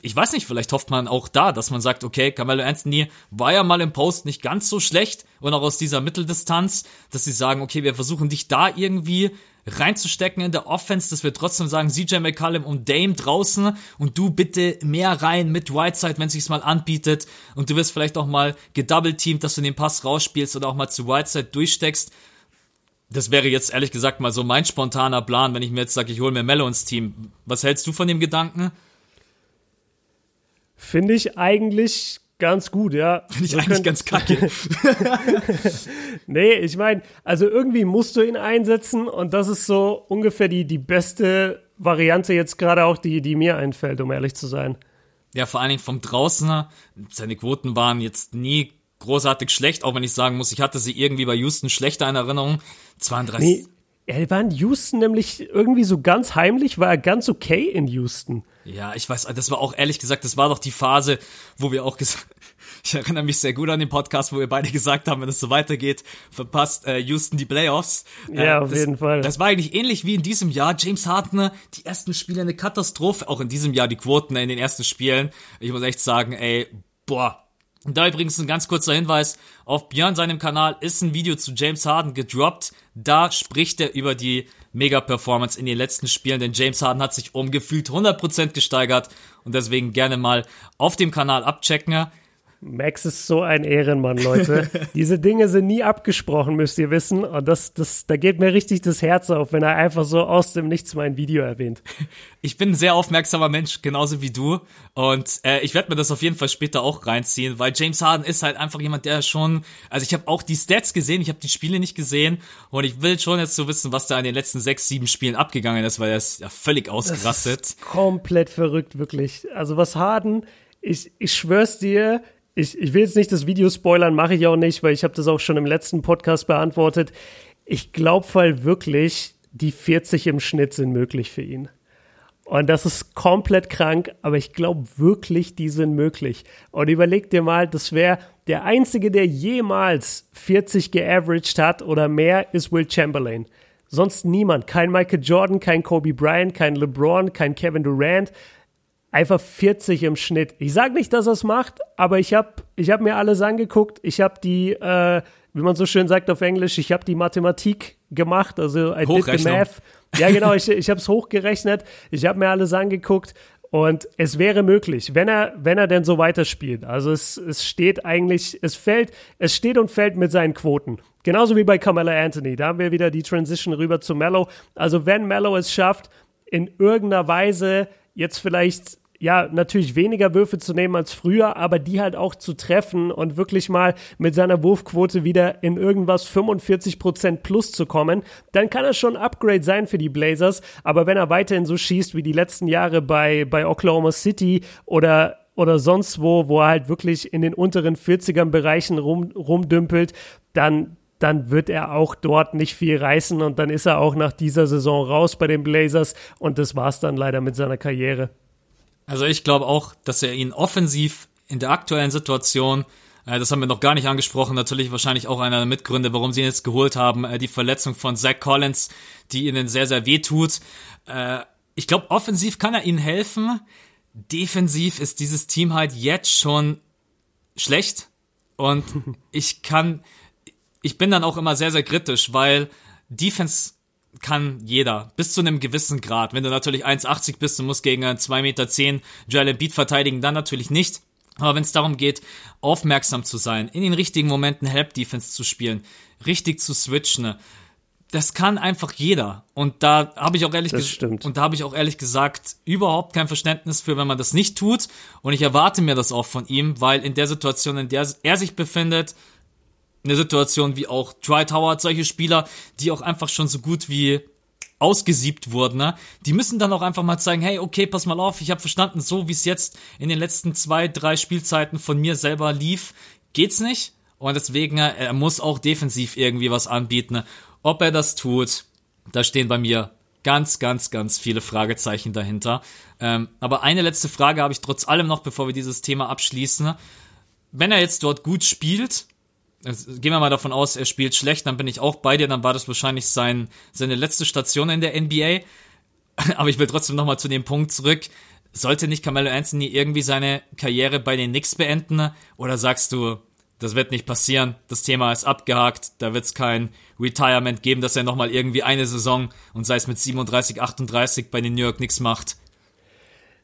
ich weiß nicht, vielleicht hofft man auch da, dass man sagt, okay, Carmelo Anthony war ja mal im Post nicht ganz so schlecht und auch aus dieser Mitteldistanz, dass sie sagen, okay, wir versuchen dich da irgendwie reinzustecken in der Offense, dass wir trotzdem sagen, CJ McCallum und Dame draußen und du bitte mehr rein mit Whiteside, wenn es mal anbietet und du wirst vielleicht auch mal gedoubleteamt, dass du den Pass rausspielst oder auch mal zu Whiteside durchsteckst. Das wäre jetzt ehrlich gesagt mal so mein spontaner Plan, wenn ich mir jetzt sage, ich hole mir Mello ins Team. Was hältst du von dem Gedanken? Finde ich eigentlich ganz gut, ja. Finde ich so eigentlich ganz kacke. nee, ich meine, also irgendwie musst du ihn einsetzen und das ist so ungefähr die, die beste Variante jetzt gerade auch, die, die mir einfällt, um ehrlich zu sein. Ja, vor allen Dingen vom Draußener. Seine Quoten waren jetzt nie großartig schlecht, auch wenn ich sagen muss, ich hatte sie irgendwie bei Houston schlechter in Erinnerung. 32. Nee, er war in Houston nämlich irgendwie so ganz heimlich, war er ganz okay in Houston. Ja, ich weiß, das war auch ehrlich gesagt, das war doch die Phase, wo wir auch gesagt, ich erinnere mich sehr gut an den Podcast, wo wir beide gesagt haben, wenn es so weitergeht, verpasst äh, Houston die Playoffs. Äh, ja, auf das, jeden Fall. Das war eigentlich ähnlich wie in diesem Jahr. James Harden, die ersten Spiele eine Katastrophe, auch in diesem Jahr die Quoten in den ersten Spielen. Ich muss echt sagen, ey, boah, und da übrigens ein ganz kurzer Hinweis, auf Björn seinem Kanal ist ein Video zu James Harden gedroppt. Da spricht er über die Mega-Performance in den letzten Spielen, denn James Harden hat sich um gefühlt 100% gesteigert und deswegen gerne mal auf dem Kanal abchecken. Max ist so ein Ehrenmann, Leute. Diese Dinge sind nie abgesprochen, müsst ihr wissen. Und das, das, da geht mir richtig das Herz auf, wenn er einfach so aus dem Nichts mein Video erwähnt. Ich bin ein sehr aufmerksamer Mensch, genauso wie du. Und äh, ich werde mir das auf jeden Fall später auch reinziehen, weil James Harden ist halt einfach jemand, der schon. Also ich habe auch die Stats gesehen, ich habe die Spiele nicht gesehen. Und ich will schon jetzt so wissen, was da in den letzten sechs, sieben Spielen abgegangen ist, weil er ist ja völlig ausgerastet. komplett verrückt, wirklich. Also was Harden, ich, ich schwör's dir, ich, ich will jetzt nicht das Video spoilern, mache ich auch nicht, weil ich habe das auch schon im letzten Podcast beantwortet. Ich glaube voll wirklich, die 40 im Schnitt sind möglich für ihn. Und das ist komplett krank, aber ich glaube wirklich, die sind möglich. Und überleg dir mal, das wäre der einzige, der jemals 40 geaveraged hat oder mehr, ist Will Chamberlain. Sonst niemand. Kein Michael Jordan, kein Kobe Bryant, kein LeBron, kein Kevin Durant einfach 40 im Schnitt. Ich sage nicht, dass er es macht, aber ich habe ich hab mir alles angeguckt. Ich habe die, äh, wie man so schön sagt auf Englisch, ich habe die Mathematik gemacht, also I did the math. Ja, genau, ich, ich habe es hochgerechnet. Ich habe mir alles angeguckt und es wäre möglich, wenn er, wenn er denn so weiterspielt. Also es, es steht eigentlich, es fällt, es steht und fällt mit seinen Quoten. Genauso wie bei Carmelo Anthony. Da haben wir wieder die Transition rüber zu Mello. Also wenn Mello es schafft, in irgendeiner Weise jetzt vielleicht ja, natürlich weniger Würfe zu nehmen als früher, aber die halt auch zu treffen und wirklich mal mit seiner Wurfquote wieder in irgendwas 45% plus zu kommen, dann kann er schon ein Upgrade sein für die Blazers. Aber wenn er weiterhin so schießt wie die letzten Jahre bei, bei Oklahoma City oder oder sonst wo, wo er halt wirklich in den unteren 40ern Bereichen rum, rumdümpelt, dann, dann wird er auch dort nicht viel reißen und dann ist er auch nach dieser Saison raus bei den Blazers und das war's dann leider mit seiner Karriere. Also ich glaube auch, dass er ihn offensiv in der aktuellen Situation, äh, das haben wir noch gar nicht angesprochen, natürlich wahrscheinlich auch einer der Mitgründe, warum sie ihn jetzt geholt haben, äh, die Verletzung von Zach Collins, die ihnen sehr, sehr weh tut. Äh, ich glaube, offensiv kann er ihnen helfen. Defensiv ist dieses Team halt jetzt schon schlecht. Und ich kann, ich bin dann auch immer sehr, sehr kritisch, weil Defense kann jeder, bis zu einem gewissen Grad. Wenn du natürlich 1,80 bist und musst gegen einen 2,10 Meter Joel Embiid verteidigen, dann natürlich nicht. Aber wenn es darum geht, aufmerksam zu sein, in den richtigen Momenten Help Defense zu spielen, richtig zu switchen, das kann einfach jeder. Und da habe ich auch ehrlich und da habe ich auch ehrlich gesagt überhaupt kein Verständnis für, wenn man das nicht tut. Und ich erwarte mir das auch von ihm, weil in der Situation, in der er sich befindet, eine Situation wie auch Dwight Howard, solche Spieler, die auch einfach schon so gut wie ausgesiebt wurden, ne? die müssen dann auch einfach mal zeigen, hey, okay, pass mal auf, ich habe verstanden, so wie es jetzt in den letzten zwei, drei Spielzeiten von mir selber lief, geht's nicht. Und deswegen, ne, er muss auch defensiv irgendwie was anbieten. Ob er das tut, da stehen bei mir ganz, ganz, ganz viele Fragezeichen dahinter. Ähm, aber eine letzte Frage habe ich trotz allem noch, bevor wir dieses Thema abschließen. Wenn er jetzt dort gut spielt, gehen wir mal davon aus, er spielt schlecht, dann bin ich auch bei dir, dann war das wahrscheinlich sein, seine letzte Station in der NBA. Aber ich will trotzdem nochmal zu dem Punkt zurück. Sollte nicht Carmelo Anthony irgendwie seine Karriere bei den Knicks beenden? Oder sagst du, das wird nicht passieren, das Thema ist abgehakt, da wird es kein Retirement geben, dass er nochmal irgendwie eine Saison und sei es mit 37, 38 bei den New York Knicks macht?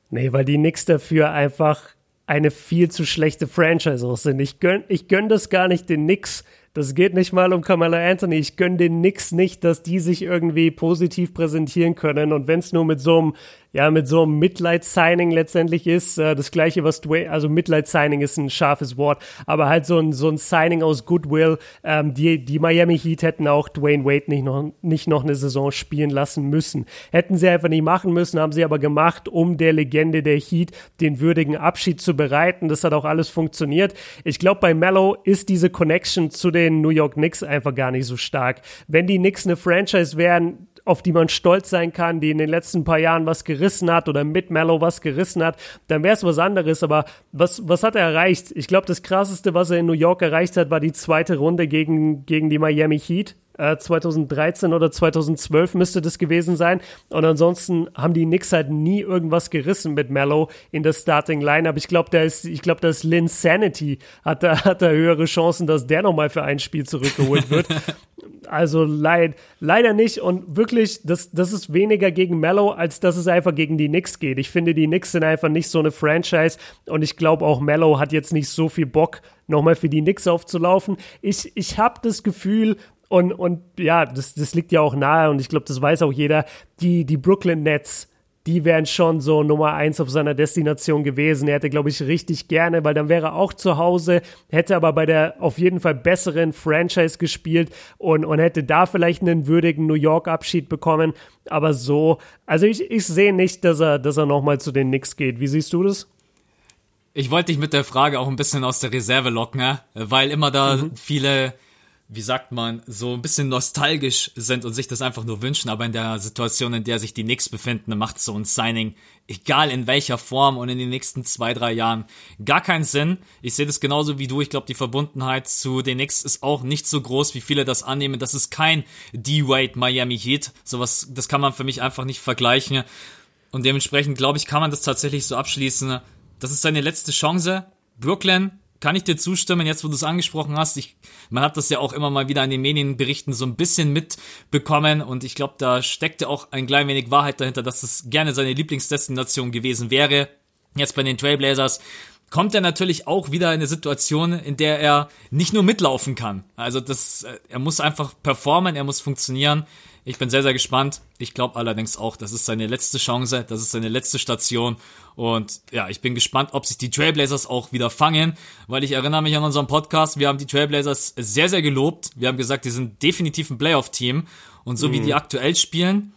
Nee, weil die Knicks dafür einfach eine viel zu schlechte Franchise aus sind. Ich gönn, ich gönn das gar nicht den Knicks. Das geht nicht mal um Kamala Anthony. Ich gönn den Knicks nicht, dass die sich irgendwie positiv präsentieren können. Und wenn es nur mit so einem ja mit so einem Mitleid-Signing letztendlich ist. Äh, das gleiche, was Dwayne, also Mitleid-Signing ist ein scharfes Wort, aber halt so ein, so ein Signing aus Goodwill. Ähm, die, die Miami Heat hätten auch Dwayne Wade nicht noch, nicht noch eine Saison spielen lassen müssen. Hätten sie einfach nicht machen müssen, haben sie aber gemacht, um der Legende der Heat den würdigen Abschied zu bereiten. Das hat auch alles funktioniert. Ich glaube, bei Mello ist diese Connection zu den New York Knicks einfach gar nicht so stark. Wenn die Knicks eine Franchise wären, auf die man stolz sein kann, die in den letzten paar Jahren was gerissen hat oder mit Mellow was gerissen hat, dann wäre es was anderes. Aber was, was hat er erreicht? Ich glaube, das krasseste, was er in New York erreicht hat, war die zweite Runde gegen, gegen die Miami Heat. 2013 äh, oder 2012 müsste das gewesen sein. Und ansonsten haben die Knicks halt nie irgendwas gerissen mit Mellow in der Starting Line. Aber ich glaube, da ist, ich glaube, dass Lynn Sanity hat da, hat da höhere Chancen, dass der nochmal für ein Spiel zurückgeholt wird. also leid, leider nicht. Und wirklich, das, das ist weniger gegen Mellow, als dass es einfach gegen die Knicks geht. Ich finde, die Knicks sind einfach nicht so eine Franchise. Und ich glaube auch Mellow hat jetzt nicht so viel Bock, nochmal für die Knicks aufzulaufen. Ich, ich habe das Gefühl, und, und ja, das, das liegt ja auch nahe und ich glaube, das weiß auch jeder, die, die Brooklyn Nets, die wären schon so Nummer eins auf seiner Destination gewesen. Er hätte, glaube ich, richtig gerne, weil dann wäre er auch zu Hause, hätte aber bei der auf jeden Fall besseren Franchise gespielt und, und hätte da vielleicht einen würdigen New York-Abschied bekommen. Aber so, also ich, ich sehe nicht, dass er, dass er nochmal zu den Knicks geht. Wie siehst du das? Ich wollte dich mit der Frage auch ein bisschen aus der Reserve locken, ne? weil immer da mhm. viele wie sagt man, so ein bisschen nostalgisch sind und sich das einfach nur wünschen, aber in der Situation, in der sich die Knicks befinden, macht so ein Signing, egal in welcher Form und in den nächsten zwei, drei Jahren, gar keinen Sinn. Ich sehe das genauso wie du. Ich glaube, die Verbundenheit zu den Knicks ist auch nicht so groß, wie viele das annehmen. Das ist kein D-Wade Miami Heat. Sowas, das kann man für mich einfach nicht vergleichen. Und dementsprechend, glaube ich, kann man das tatsächlich so abschließen. Das ist seine letzte Chance. Brooklyn kann ich dir zustimmen, jetzt wo du es angesprochen hast. Ich, man hat das ja auch immer mal wieder in den Medienberichten so ein bisschen mitbekommen und ich glaube, da steckte auch ein klein wenig Wahrheit dahinter, dass es gerne seine Lieblingsdestination gewesen wäre. Jetzt bei den Trailblazers kommt er natürlich auch wieder in eine Situation, in der er nicht nur mitlaufen kann. Also das, äh, er muss einfach performen, er muss funktionieren. Ich bin sehr, sehr gespannt. Ich glaube allerdings auch, das ist seine letzte Chance, das ist seine letzte Station. Und ja, ich bin gespannt, ob sich die Trailblazers auch wieder fangen, weil ich erinnere mich an unseren Podcast, wir haben die Trailblazers sehr, sehr gelobt. Wir haben gesagt, die sind definitiv ein Playoff-Team. Und so mhm. wie die aktuell spielen,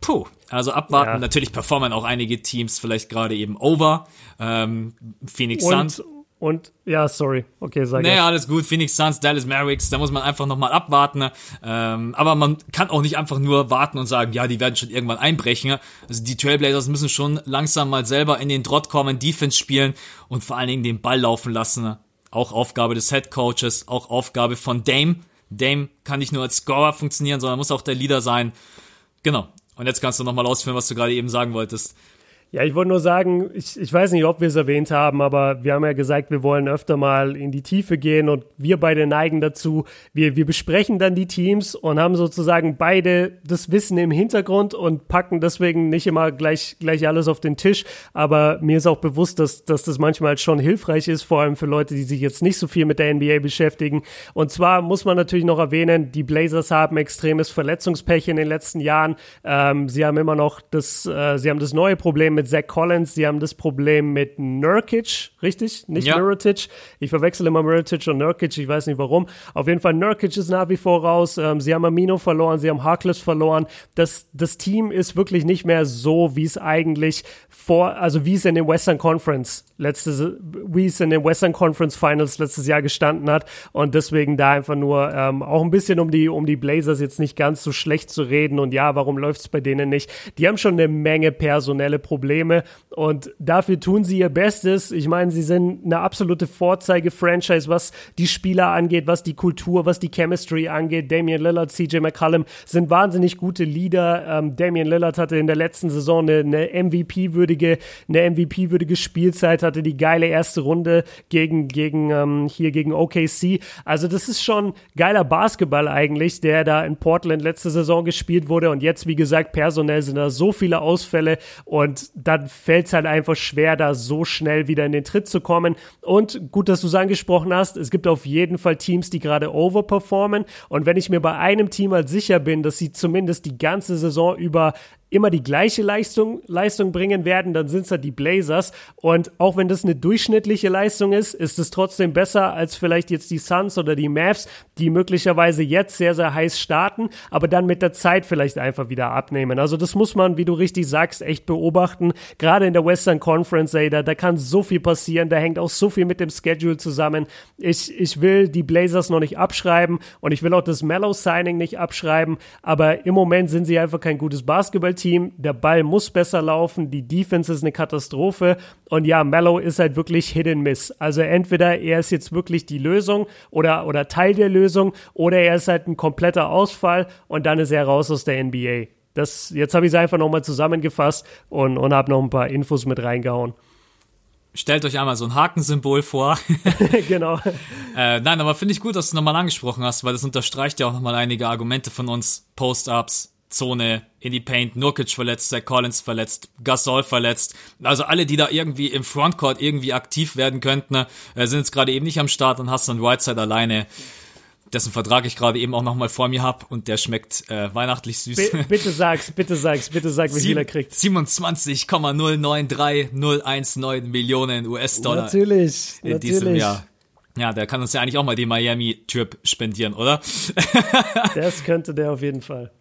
puh, also abwarten. Ja. Natürlich performen auch einige Teams vielleicht gerade eben over. Ähm, Phoenix Suns Und ja, sorry. Okay, sag Naja, alles gut. Phoenix Suns, Dallas Mavericks, da muss man einfach nochmal abwarten. Ähm, aber man kann auch nicht einfach nur warten und sagen, ja, die werden schon irgendwann einbrechen. Also die Trailblazers müssen schon langsam mal selber in den Drott kommen, Defense spielen und vor allen Dingen den Ball laufen lassen. Auch Aufgabe des Head Coaches, auch Aufgabe von Dame. Dame kann nicht nur als Scorer funktionieren, sondern muss auch der Leader sein. Genau. Und jetzt kannst du nochmal ausführen, was du gerade eben sagen wolltest. Ja, ich wollte nur sagen, ich, ich weiß nicht, ob wir es erwähnt haben, aber wir haben ja gesagt, wir wollen öfter mal in die Tiefe gehen und wir beide neigen dazu. Wir, wir besprechen dann die Teams und haben sozusagen beide das Wissen im Hintergrund und packen deswegen nicht immer gleich, gleich alles auf den Tisch. Aber mir ist auch bewusst, dass, dass das manchmal schon hilfreich ist, vor allem für Leute, die sich jetzt nicht so viel mit der NBA beschäftigen. Und zwar muss man natürlich noch erwähnen, die Blazers haben extremes Verletzungspech in den letzten Jahren. Ähm, sie haben immer noch das, äh, sie haben das neue Problem mit Zach Collins, sie haben das Problem mit Nurkic, richtig? Nicht ja. Mirotic. Ich verwechsel immer Mirotic und Nurkic, ich weiß nicht warum. Auf jeden Fall, Nurkic ist nach wie vor raus. Ähm, sie haben Amino verloren, sie haben Harkless verloren. Das, das Team ist wirklich nicht mehr so, wie es eigentlich vor, also wie es in den Western Conference letzte, wie es in den Western Conference Finals letztes Jahr gestanden hat. Und deswegen da einfach nur ähm, auch ein bisschen um die, um die Blazers jetzt nicht ganz so schlecht zu reden. Und ja, warum läuft es bei denen nicht? Die haben schon eine Menge personelle Probleme und dafür tun sie ihr Bestes. Ich meine, sie sind eine absolute Vorzeige-Franchise, was die Spieler angeht, was die Kultur, was die Chemistry angeht. Damian Lillard, CJ McCollum sind wahnsinnig gute Leader. Ähm, Damian Lillard hatte in der letzten Saison eine, eine MVP-würdige, eine MVP-würdige Spielzeit hatte die geile erste Runde gegen, gegen ähm, hier gegen OKC. Also das ist schon geiler Basketball eigentlich, der da in Portland letzte Saison gespielt wurde. Und jetzt, wie gesagt, personell sind da so viele Ausfälle und dann fällt es halt einfach schwer, da so schnell wieder in den Tritt zu kommen. Und gut, dass du es angesprochen hast, es gibt auf jeden Fall Teams, die gerade overperformen. Und wenn ich mir bei einem Team halt sicher bin, dass sie zumindest die ganze Saison über immer die gleiche Leistung, Leistung bringen werden, dann sind es halt die Blazers. Und auch wenn das eine durchschnittliche Leistung ist, ist es trotzdem besser als vielleicht jetzt die Suns oder die Mavs, die möglicherweise jetzt sehr, sehr heiß starten, aber dann mit der Zeit vielleicht einfach wieder abnehmen. Also das muss man, wie du richtig sagst, echt beobachten. Gerade in der Western Conference, ey, da, da kann so viel passieren, da hängt auch so viel mit dem Schedule zusammen. Ich, ich will die Blazers noch nicht abschreiben und ich will auch das Mellow-Signing nicht abschreiben, aber im Moment sind sie einfach kein gutes Basketball Team. Der Ball muss besser laufen. Die Defense ist eine Katastrophe. Und ja, Mellow ist halt wirklich Hit and Miss. Also entweder er ist jetzt wirklich die Lösung oder, oder Teil der Lösung oder er ist halt ein kompletter Ausfall und dann ist er raus aus der NBA. Das, jetzt habe ich es einfach nochmal zusammengefasst und, und habe noch ein paar Infos mit reingehauen. Stellt euch einmal so ein Hakensymbol vor. genau. Äh, nein, aber finde ich gut, dass du nochmal angesprochen hast, weil das unterstreicht ja auch nochmal einige Argumente von uns. Post-Ups, Zone in die Paint, Nurkic verletzt, Zach Collins verletzt, Gasol verletzt. Also alle, die da irgendwie im Frontcourt irgendwie aktiv werden könnten, äh, sind jetzt gerade eben nicht am Start und hast dann Whiteside alleine, dessen Vertrag ich gerade eben auch nochmal vor mir habe und der schmeckt äh, weihnachtlich süß. B bitte sag's, bitte sag's, bitte sag, wie viel er kriegt. 27,093019 Millionen US-Dollar. Natürlich, in natürlich. diesem Jahr. Ja, der kann uns ja eigentlich auch mal die Miami-Trip spendieren, oder? das könnte der auf jeden Fall.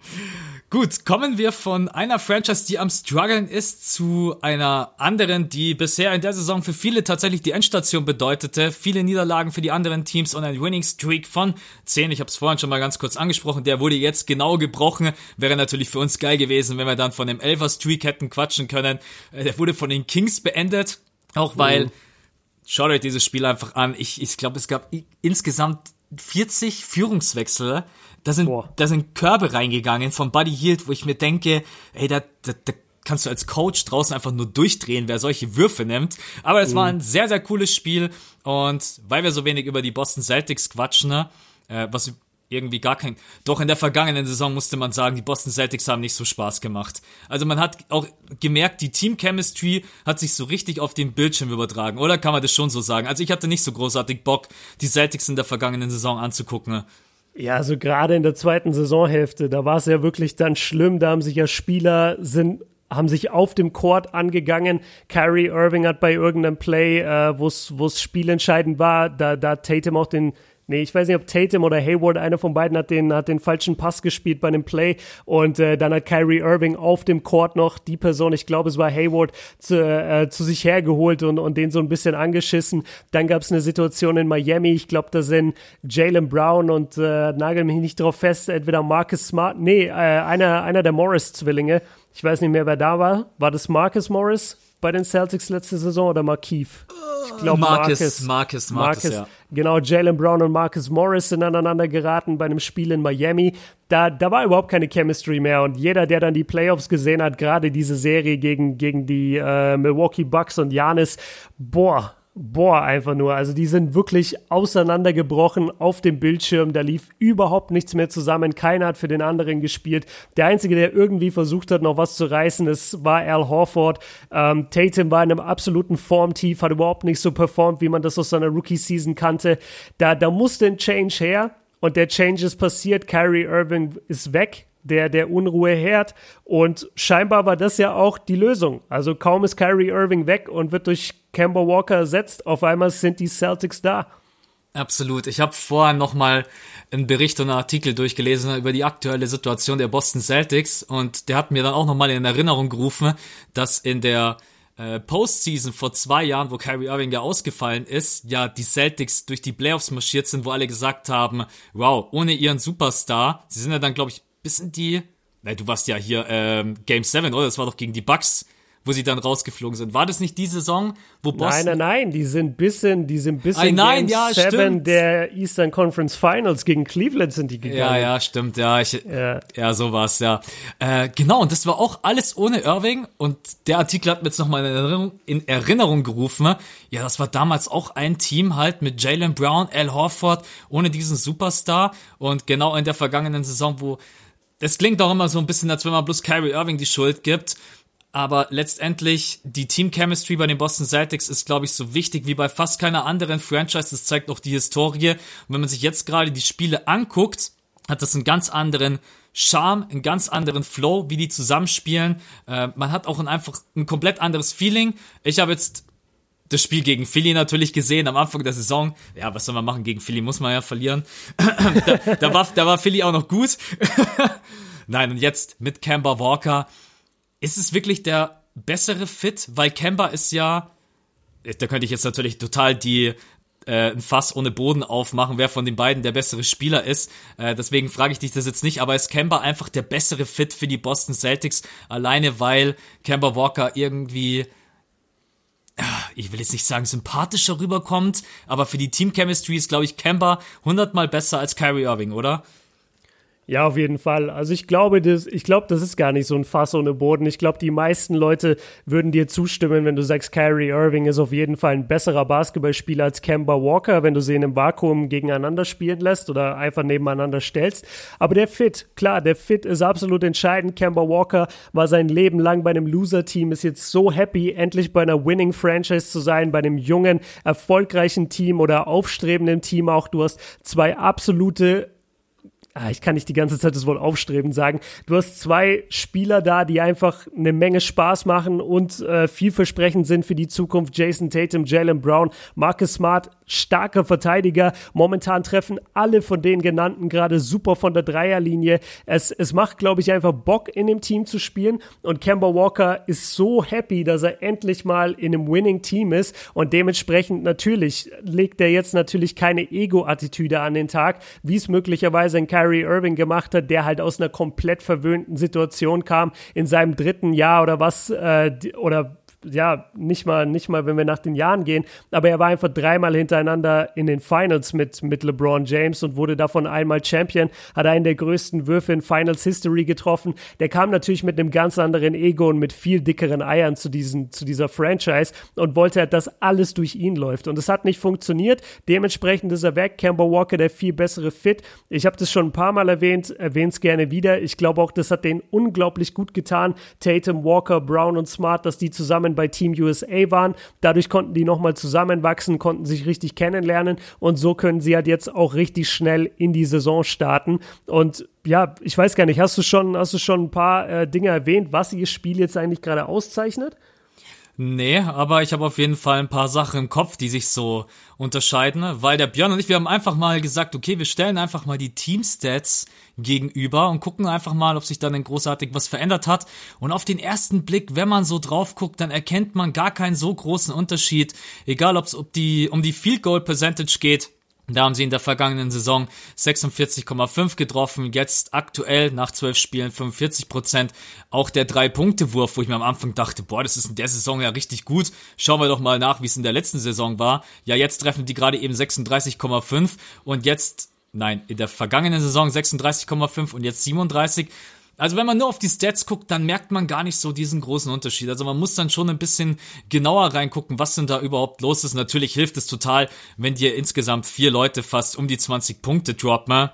Gut, kommen wir von einer Franchise, die am struggeln ist, zu einer anderen, die bisher in der Saison für viele tatsächlich die Endstation bedeutete. Viele Niederlagen für die anderen Teams und ein Winning Streak von 10. Ich habe es vorhin schon mal ganz kurz angesprochen. Der wurde jetzt genau gebrochen. Wäre natürlich für uns geil gewesen, wenn wir dann von dem Elfer Streak hätten quatschen können. Äh, der wurde von den Kings beendet. Auch weil, mhm. schaut euch dieses Spiel einfach an. Ich, ich glaube, es gab insgesamt 40 Führungswechsel da sind, da sind Körbe reingegangen von Buddy Hield, wo ich mir denke, ey, da, da, da kannst du als Coach draußen einfach nur durchdrehen, wer solche Würfe nimmt. Aber es mhm. war ein sehr, sehr cooles Spiel. Und weil wir so wenig über die Boston Celtics quatschen, ne, äh, was irgendwie gar kein. Doch in der vergangenen Saison musste man sagen, die Boston Celtics haben nicht so Spaß gemacht. Also man hat auch gemerkt, die Team Chemistry hat sich so richtig auf den Bildschirm übertragen. Oder kann man das schon so sagen? Also ich hatte nicht so großartig Bock, die Celtics in der vergangenen Saison anzugucken. Ja, also gerade in der zweiten Saisonhälfte, da war es ja wirklich dann schlimm. Da haben sich ja Spieler sind haben sich auf dem Court angegangen. Kyrie Irving hat bei irgendeinem Play, äh, wo es spielentscheidend war, da, da Tatum auch den nee, ich weiß nicht, ob Tatum oder Hayward, einer von beiden hat den, hat den falschen Pass gespielt bei einem Play und äh, dann hat Kyrie Irving auf dem Court noch die Person, ich glaube, es war Hayward, zu, äh, zu sich hergeholt und, und den so ein bisschen angeschissen. Dann gab es eine Situation in Miami, ich glaube, da sind Jalen Brown und äh, nagel mich nicht drauf fest, entweder Marcus Smart, nee, äh, einer, einer der Morris-Zwillinge, ich weiß nicht mehr, wer da war. War das Marcus Morris bei den Celtics letzte Saison oder Markeith? Ich glaube Marcus, Marcus, Marcus, Marcus, Marcus ja. Genau, Jalen Brown und Marcus Morris sind aneinander geraten bei einem Spiel in Miami. Da, da war überhaupt keine Chemistry mehr und jeder, der dann die Playoffs gesehen hat, gerade diese Serie gegen, gegen die äh, Milwaukee Bucks und Janis, boah, boah, einfach nur. Also die sind wirklich auseinandergebrochen auf dem Bildschirm. Da lief überhaupt nichts mehr zusammen. Keiner hat für den anderen gespielt. Der Einzige, der irgendwie versucht hat, noch was zu reißen, das war Al Horford. Ähm, Tatum war in einem absoluten Formtief, hat überhaupt nicht so performt, wie man das aus seiner Rookie-Season kannte. Da, da musste ein Change her. Und der Change ist passiert. Kyrie Irving ist weg der der Unruhe herd. Und scheinbar war das ja auch die Lösung. Also kaum ist Kyrie Irving weg und wird durch Kemba Walker ersetzt, auf einmal sind die Celtics da. Absolut. Ich habe vorher noch mal einen Bericht und einen Artikel durchgelesen über die aktuelle Situation der Boston Celtics und der hat mir dann auch noch mal in Erinnerung gerufen, dass in der äh, Postseason vor zwei Jahren, wo Kyrie Irving ja ausgefallen ist, ja die Celtics durch die Playoffs marschiert sind, wo alle gesagt haben, wow, ohne ihren Superstar, sie sind ja dann glaube ich bis in die, na, du warst ja hier ähm, Game 7, oder? Das war doch gegen die Bucks, wo sie dann rausgeflogen sind. War das nicht die Saison, wo Boston... Nein, nein, nein, die sind bis in, die sind bis in nein, Game ja, 7 stimmt. der Eastern Conference Finals gegen Cleveland sind die gegangen. Ja, ja, stimmt, ja, ich, ja. ja, war's, ja. Äh, genau, und das war auch alles ohne Irving und der Artikel hat mir jetzt nochmal in Erinnerung, in Erinnerung gerufen. Ja, das war damals auch ein Team halt mit Jalen Brown, Al Horford, ohne diesen Superstar und genau in der vergangenen Saison, wo das klingt auch immer so ein bisschen, als wenn man bloß Kyrie Irving die Schuld gibt. Aber letztendlich, die Team Chemistry bei den Boston Celtics ist, glaube ich, so wichtig wie bei fast keiner anderen Franchise. Das zeigt auch die Historie. Und wenn man sich jetzt gerade die Spiele anguckt, hat das einen ganz anderen Charme, einen ganz anderen Flow, wie die zusammenspielen. Äh, man hat auch ein einfach ein komplett anderes Feeling. Ich habe jetzt das Spiel gegen Philly natürlich gesehen am Anfang der Saison. Ja, was soll man machen? Gegen Philly muss man ja verlieren. da, da, war, da war Philly auch noch gut. Nein, und jetzt mit Kemba Walker. Ist es wirklich der bessere Fit? Weil Kemba ist ja, da könnte ich jetzt natürlich total die äh, ein Fass ohne Boden aufmachen, wer von den beiden der bessere Spieler ist. Äh, deswegen frage ich dich das jetzt nicht, aber ist Kemba einfach der bessere Fit für die Boston Celtics, alleine weil Kemba Walker irgendwie ich will jetzt nicht sagen sympathischer rüberkommt, aber für die Team Chemistry ist, glaube ich, Kemba hundertmal besser als Kyrie Irving, oder? Ja, auf jeden Fall. Also ich glaube, das, ich glaube, das ist gar nicht so ein Fass ohne Boden. Ich glaube, die meisten Leute würden dir zustimmen, wenn du sagst, Kyrie Irving ist auf jeden Fall ein besserer Basketballspieler als Kemba Walker, wenn du sie in einem Vakuum gegeneinander spielen lässt oder einfach nebeneinander stellst. Aber der Fit, klar, der Fit ist absolut entscheidend. Kemba Walker war sein Leben lang bei einem Loser-Team, ist jetzt so happy, endlich bei einer Winning-Franchise zu sein, bei einem jungen, erfolgreichen Team oder aufstrebenden Team auch. Du hast zwei absolute ich kann nicht die ganze Zeit das Wort aufstreben sagen. Du hast zwei Spieler da, die einfach eine Menge Spaß machen und äh, vielversprechend sind für die Zukunft. Jason Tatum, Jalen Brown, Marcus Smart, starker Verteidiger. Momentan treffen alle von den genannten gerade super von der Dreierlinie. Es, es macht, glaube ich, einfach Bock in dem Team zu spielen. Und Kemba Walker ist so happy, dass er endlich mal in einem Winning-Team ist. Und dementsprechend natürlich legt er jetzt natürlich keine Ego-Attitüde an den Tag, wie es möglicherweise in Kyrie Irving gemacht hat, der halt aus einer komplett verwöhnten Situation kam in seinem dritten Jahr oder was, äh, oder ja, nicht mal, nicht mal, wenn wir nach den Jahren gehen, aber er war einfach dreimal hintereinander in den Finals mit, mit LeBron James und wurde davon einmal Champion, hat einen der größten Würfe in Finals History getroffen. Der kam natürlich mit einem ganz anderen Ego und mit viel dickeren Eiern zu, diesen, zu dieser Franchise und wollte halt, dass alles durch ihn läuft. Und es hat nicht funktioniert. Dementsprechend ist er weg. Kemba Walker, der viel bessere Fit. Ich habe das schon ein paar Mal erwähnt, erwähne es gerne wieder. Ich glaube auch, das hat denen unglaublich gut getan. Tatum, Walker, Brown und Smart, dass die zusammen zusammen bei Team USA waren. Dadurch konnten die nochmal zusammenwachsen, konnten sich richtig kennenlernen und so können sie halt jetzt auch richtig schnell in die Saison starten. Und ja, ich weiß gar nicht, hast du schon, hast du schon ein paar äh, Dinge erwähnt, was ihr Spiel jetzt eigentlich gerade auszeichnet? Nee, aber ich habe auf jeden Fall ein paar Sachen im Kopf, die sich so unterscheiden, weil der Björn und ich, wir haben einfach mal gesagt, okay, wir stellen einfach mal die Teamstats gegenüber und gucken einfach mal, ob sich dann großartig was verändert hat. Und auf den ersten Blick, wenn man so drauf guckt, dann erkennt man gar keinen so großen Unterschied, egal ob es die, um die Field Goal Percentage geht da haben sie in der vergangenen Saison 46,5 getroffen, jetzt aktuell nach 12 Spielen 45 Prozent. Auch der Drei-Punkte-Wurf, wo ich mir am Anfang dachte, boah, das ist in der Saison ja richtig gut. Schauen wir doch mal nach, wie es in der letzten Saison war. Ja, jetzt treffen die gerade eben 36,5 und jetzt, nein, in der vergangenen Saison 36,5 und jetzt 37. Also wenn man nur auf die Stats guckt, dann merkt man gar nicht so diesen großen Unterschied. Also man muss dann schon ein bisschen genauer reingucken, was denn da überhaupt los ist. Natürlich hilft es total, wenn dir insgesamt vier Leute fast um die 20 Punkte droppen.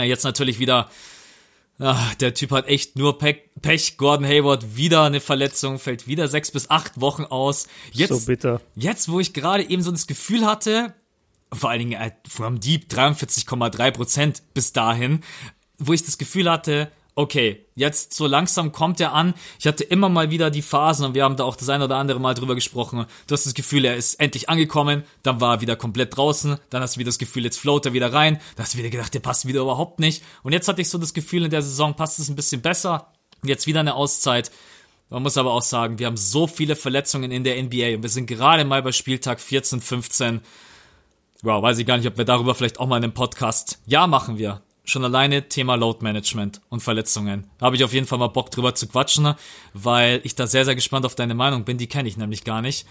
Jetzt natürlich wieder, ach, der Typ hat echt nur Pech. Gordon Hayward wieder eine Verletzung, fällt wieder sechs bis acht Wochen aus. Jetzt, so bitter. Jetzt, wo ich gerade eben so das Gefühl hatte, vor allen Dingen äh, from Deep 43,3 Prozent bis dahin, wo ich das Gefühl hatte, okay, jetzt so langsam kommt er an. Ich hatte immer mal wieder die Phasen und wir haben da auch das ein oder andere Mal drüber gesprochen. Du hast das Gefühl, er ist endlich angekommen, dann war er wieder komplett draußen, dann hast du wieder das Gefühl, jetzt float er wieder rein, dann hast du wieder gedacht, der passt wieder überhaupt nicht. Und jetzt hatte ich so das Gefühl, in der Saison passt es ein bisschen besser. Jetzt wieder eine Auszeit. Man muss aber auch sagen, wir haben so viele Verletzungen in der NBA und wir sind gerade mal bei Spieltag 14, 15. Wow, weiß ich gar nicht, ob wir darüber vielleicht auch mal einen Podcast. Ja, machen wir schon alleine Thema Load Management und Verletzungen. Da habe ich auf jeden Fall mal Bock drüber zu quatschen, weil ich da sehr, sehr gespannt auf deine Meinung bin. Die kenne ich nämlich gar nicht.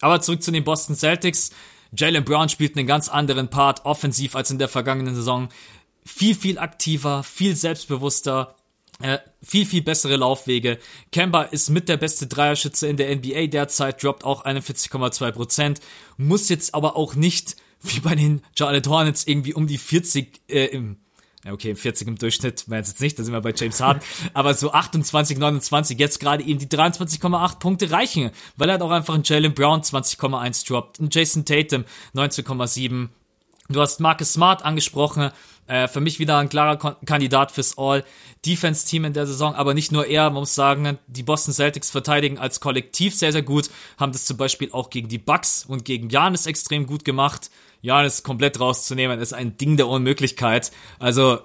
Aber zurück zu den Boston Celtics. Jalen Brown spielt einen ganz anderen Part offensiv als in der vergangenen Saison. Viel, viel aktiver, viel selbstbewusster, äh, viel, viel bessere Laufwege. Kemba ist mit der beste Dreierschütze in der NBA derzeit, droppt auch 41,2%, muss jetzt aber auch nicht wie bei den Charlotte Hornets irgendwie um die 40 äh, im ja, okay, 40 im Durchschnitt, war jetzt nicht, da sind wir bei James Harden, aber so 28, 29, jetzt gerade eben die 23,8 Punkte reichen, weil er hat auch einfach einen Jalen Brown 20,1 droppt, einen Jason Tatum 19,7. Du hast Marcus Smart angesprochen, äh, für mich wieder ein klarer Kon Kandidat fürs All-Defense-Team in der Saison, aber nicht nur er, man muss sagen, die Boston Celtics verteidigen als Kollektiv sehr, sehr gut, haben das zum Beispiel auch gegen die Bucks und gegen Janis extrem gut gemacht. Janis komplett rauszunehmen, ist ein Ding der Unmöglichkeit. Also,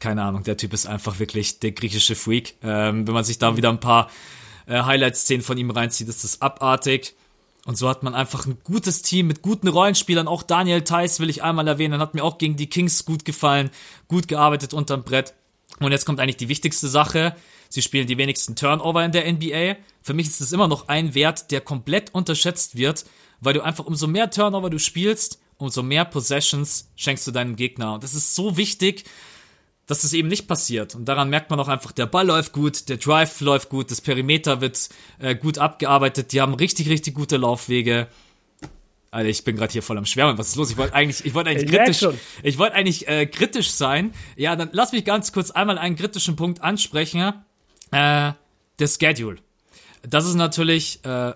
keine Ahnung, der Typ ist einfach wirklich der griechische Freak. Ähm, wenn man sich da wieder ein paar äh, Highlight-Szenen von ihm reinzieht, ist das abartig. Und so hat man einfach ein gutes Team mit guten Rollenspielern. Auch Daniel Theiss will ich einmal erwähnen. Hat mir auch gegen die Kings gut gefallen. Gut gearbeitet unterm Brett. Und jetzt kommt eigentlich die wichtigste Sache. Sie spielen die wenigsten Turnover in der NBA. Für mich ist es immer noch ein Wert, der komplett unterschätzt wird, weil du einfach umso mehr Turnover du spielst, umso mehr Possessions schenkst du deinem Gegner. Und das ist so wichtig, dass das eben nicht passiert. Und daran merkt man auch einfach, der Ball läuft gut, der Drive läuft gut, das Perimeter wird äh, gut abgearbeitet, die haben richtig, richtig gute Laufwege. Alter, ich bin gerade hier voll am Schwärmen. Was ist los? Ich wollte eigentlich, ich wollte eigentlich ich kritisch, ich wollte eigentlich äh, kritisch sein. Ja, dann lass mich ganz kurz einmal einen kritischen Punkt ansprechen. Äh, der Schedule. Das ist natürlich, äh,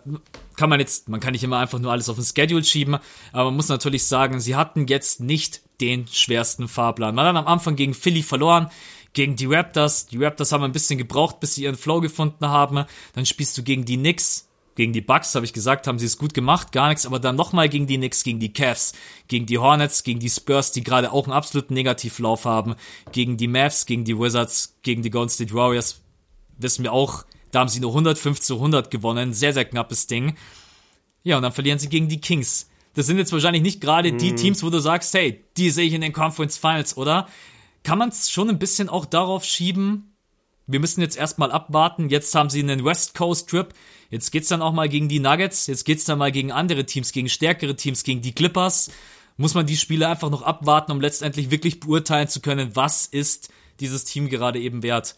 kann man jetzt, man kann nicht immer einfach nur alles auf den Schedule schieben, aber man muss natürlich sagen, sie hatten jetzt nicht den schwersten Fahrplan. Man hat am Anfang gegen Philly verloren, gegen die Raptors. Die Raptors haben ein bisschen gebraucht, bis sie ihren Flow gefunden haben. Dann spielst du gegen die Knicks, gegen die Bucks, habe ich gesagt, haben sie es gut gemacht, gar nichts, aber dann nochmal gegen die Knicks, gegen die Cavs, gegen die Hornets, gegen die Spurs, die gerade auch einen absoluten Negativlauf haben, gegen die Mavs, gegen die Wizards, gegen die Golden State Warriors, wissen wir auch, da haben sie nur 105 zu 100 gewonnen, sehr, sehr knappes Ding. Ja, und dann verlieren sie gegen die Kings. Das sind jetzt wahrscheinlich nicht gerade die mhm. Teams, wo du sagst, hey, die sehe ich in den Conference Finals, oder? Kann man es schon ein bisschen auch darauf schieben? Wir müssen jetzt erstmal abwarten. Jetzt haben sie einen West Coast Trip. Jetzt geht's dann auch mal gegen die Nuggets. Jetzt geht's dann mal gegen andere Teams, gegen stärkere Teams, gegen die Clippers. Muss man die Spiele einfach noch abwarten, um letztendlich wirklich beurteilen zu können, was ist dieses Team gerade eben wert.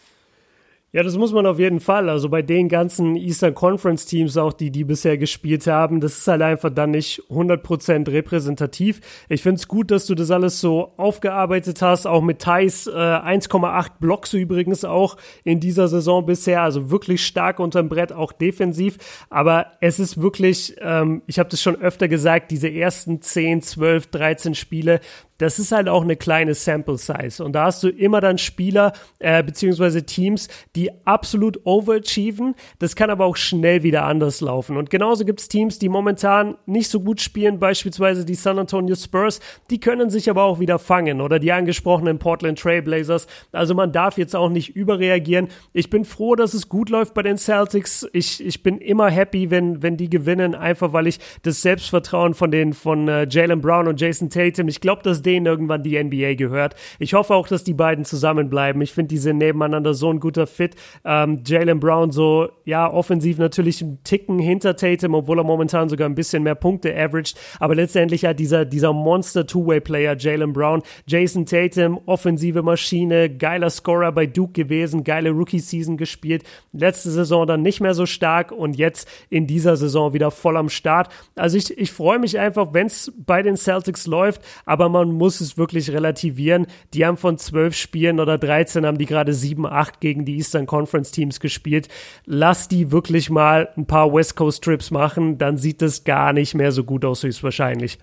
Ja, das muss man auf jeden Fall. Also bei den ganzen Eastern Conference Teams auch, die die bisher gespielt haben, das ist halt einfach dann nicht 100% repräsentativ. Ich finde es gut, dass du das alles so aufgearbeitet hast, auch mit Thais äh, 1,8 Blocks übrigens auch in dieser Saison bisher, also wirklich stark unterm Brett, auch defensiv. Aber es ist wirklich, ähm, ich habe das schon öfter gesagt, diese ersten 10, 12, 13 Spiele, das ist halt auch eine kleine Sample Size. Und da hast du immer dann Spieler äh, beziehungsweise Teams, die absolut overachieven. Das kann aber auch schnell wieder anders laufen. Und genauso gibt es Teams, die momentan nicht so gut spielen, beispielsweise die San Antonio Spurs. Die können sich aber auch wieder fangen oder die angesprochenen Portland Trailblazers. Also man darf jetzt auch nicht überreagieren. Ich bin froh, dass es gut läuft bei den Celtics. Ich, ich bin immer happy, wenn, wenn die gewinnen, einfach weil ich das Selbstvertrauen von von äh, Jalen Brown und Jason Tatum, ich glaube, dass denen irgendwann die NBA gehört. Ich hoffe auch, dass die beiden zusammenbleiben. Ich finde, die sind nebeneinander so ein guter Fit. Ähm, Jalen Brown so, ja, offensiv natürlich ein Ticken hinter Tatum, obwohl er momentan sogar ein bisschen mehr Punkte averaged. Aber letztendlich hat dieser, dieser Monster Two-Way-Player Jalen Brown, Jason Tatum, offensive Maschine, geiler Scorer bei Duke gewesen, geile Rookie-Season gespielt. Letzte Saison dann nicht mehr so stark und jetzt in dieser Saison wieder voll am Start. Also ich, ich freue mich einfach, wenn es bei den Celtics läuft, aber man muss es wirklich relativieren. Die haben von zwölf Spielen oder 13 haben die gerade 7, 8 gegen die Eastern Conference Teams gespielt. Lass die wirklich mal ein paar West Coast Trips machen, dann sieht es gar nicht mehr so gut aus, höchstwahrscheinlich.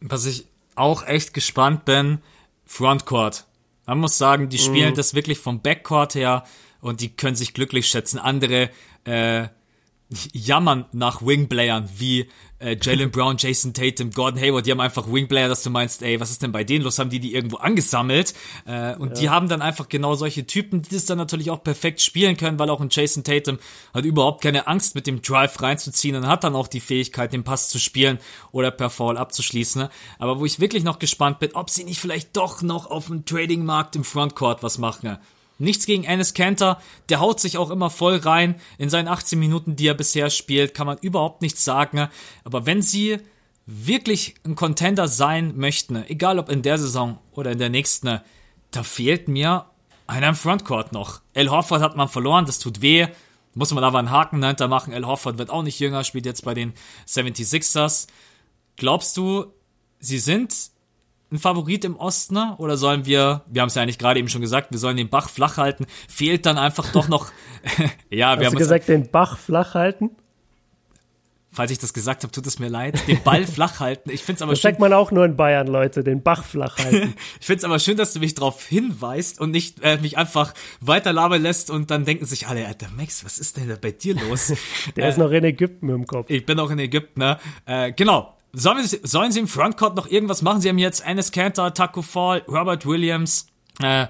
Was ich auch echt gespannt bin, Frontcourt. Man muss sagen, die spielen mm. das wirklich vom Backcourt her und die können sich glücklich schätzen. Andere äh, jammern nach Wingplayern wie äh, Jalen Brown, Jason Tatum, Gordon Hayward, die haben einfach Wingplayer, dass du meinst, ey, was ist denn bei denen los? Haben die die irgendwo angesammelt? Äh, und ja. die haben dann einfach genau solche Typen, die das dann natürlich auch perfekt spielen können, weil auch ein Jason Tatum hat überhaupt keine Angst, mit dem Drive reinzuziehen und hat dann auch die Fähigkeit, den Pass zu spielen oder per Foul abzuschließen. Ne? Aber wo ich wirklich noch gespannt bin, ob sie nicht vielleicht doch noch auf dem Trading-Markt im Frontcourt was machen. Ne? Nichts gegen Ennis Cantor, der haut sich auch immer voll rein. In seinen 18 Minuten, die er bisher spielt, kann man überhaupt nichts sagen. Aber wenn sie wirklich ein Contender sein möchten, egal ob in der Saison oder in der nächsten, da fehlt mir einer im Frontcourt noch. El Hofford hat man verloren, das tut weh. Muss man aber einen Haken dahinter machen. El Hofford wird auch nicht jünger, spielt jetzt bei den 76ers. Glaubst du, sie sind ein Favorit im Osten ne? oder sollen wir, wir haben es ja eigentlich gerade eben schon gesagt, wir sollen den Bach flach halten, fehlt dann einfach doch noch, ja, Hast wir haben du gesagt, den Bach flach halten? Falls ich das gesagt habe, tut es mir leid. Den Ball flach halten. Ich find's aber das schön. sagt man auch nur in Bayern, Leute, den Bach flach halten. ich find's aber schön, dass du mich darauf hinweist und nicht äh, mich einfach weiter labern lässt und dann denken sich alle, Alter Max, was ist denn da bei dir los? Der äh, ist noch in Ägypten im Kopf. Ich bin auch in Ägypten, ne? Äh, genau. Sollen, wir, sollen sie im Frontcourt noch irgendwas machen? Sie haben jetzt Enes Cantor, Taco Fall, Robert Williams, äh,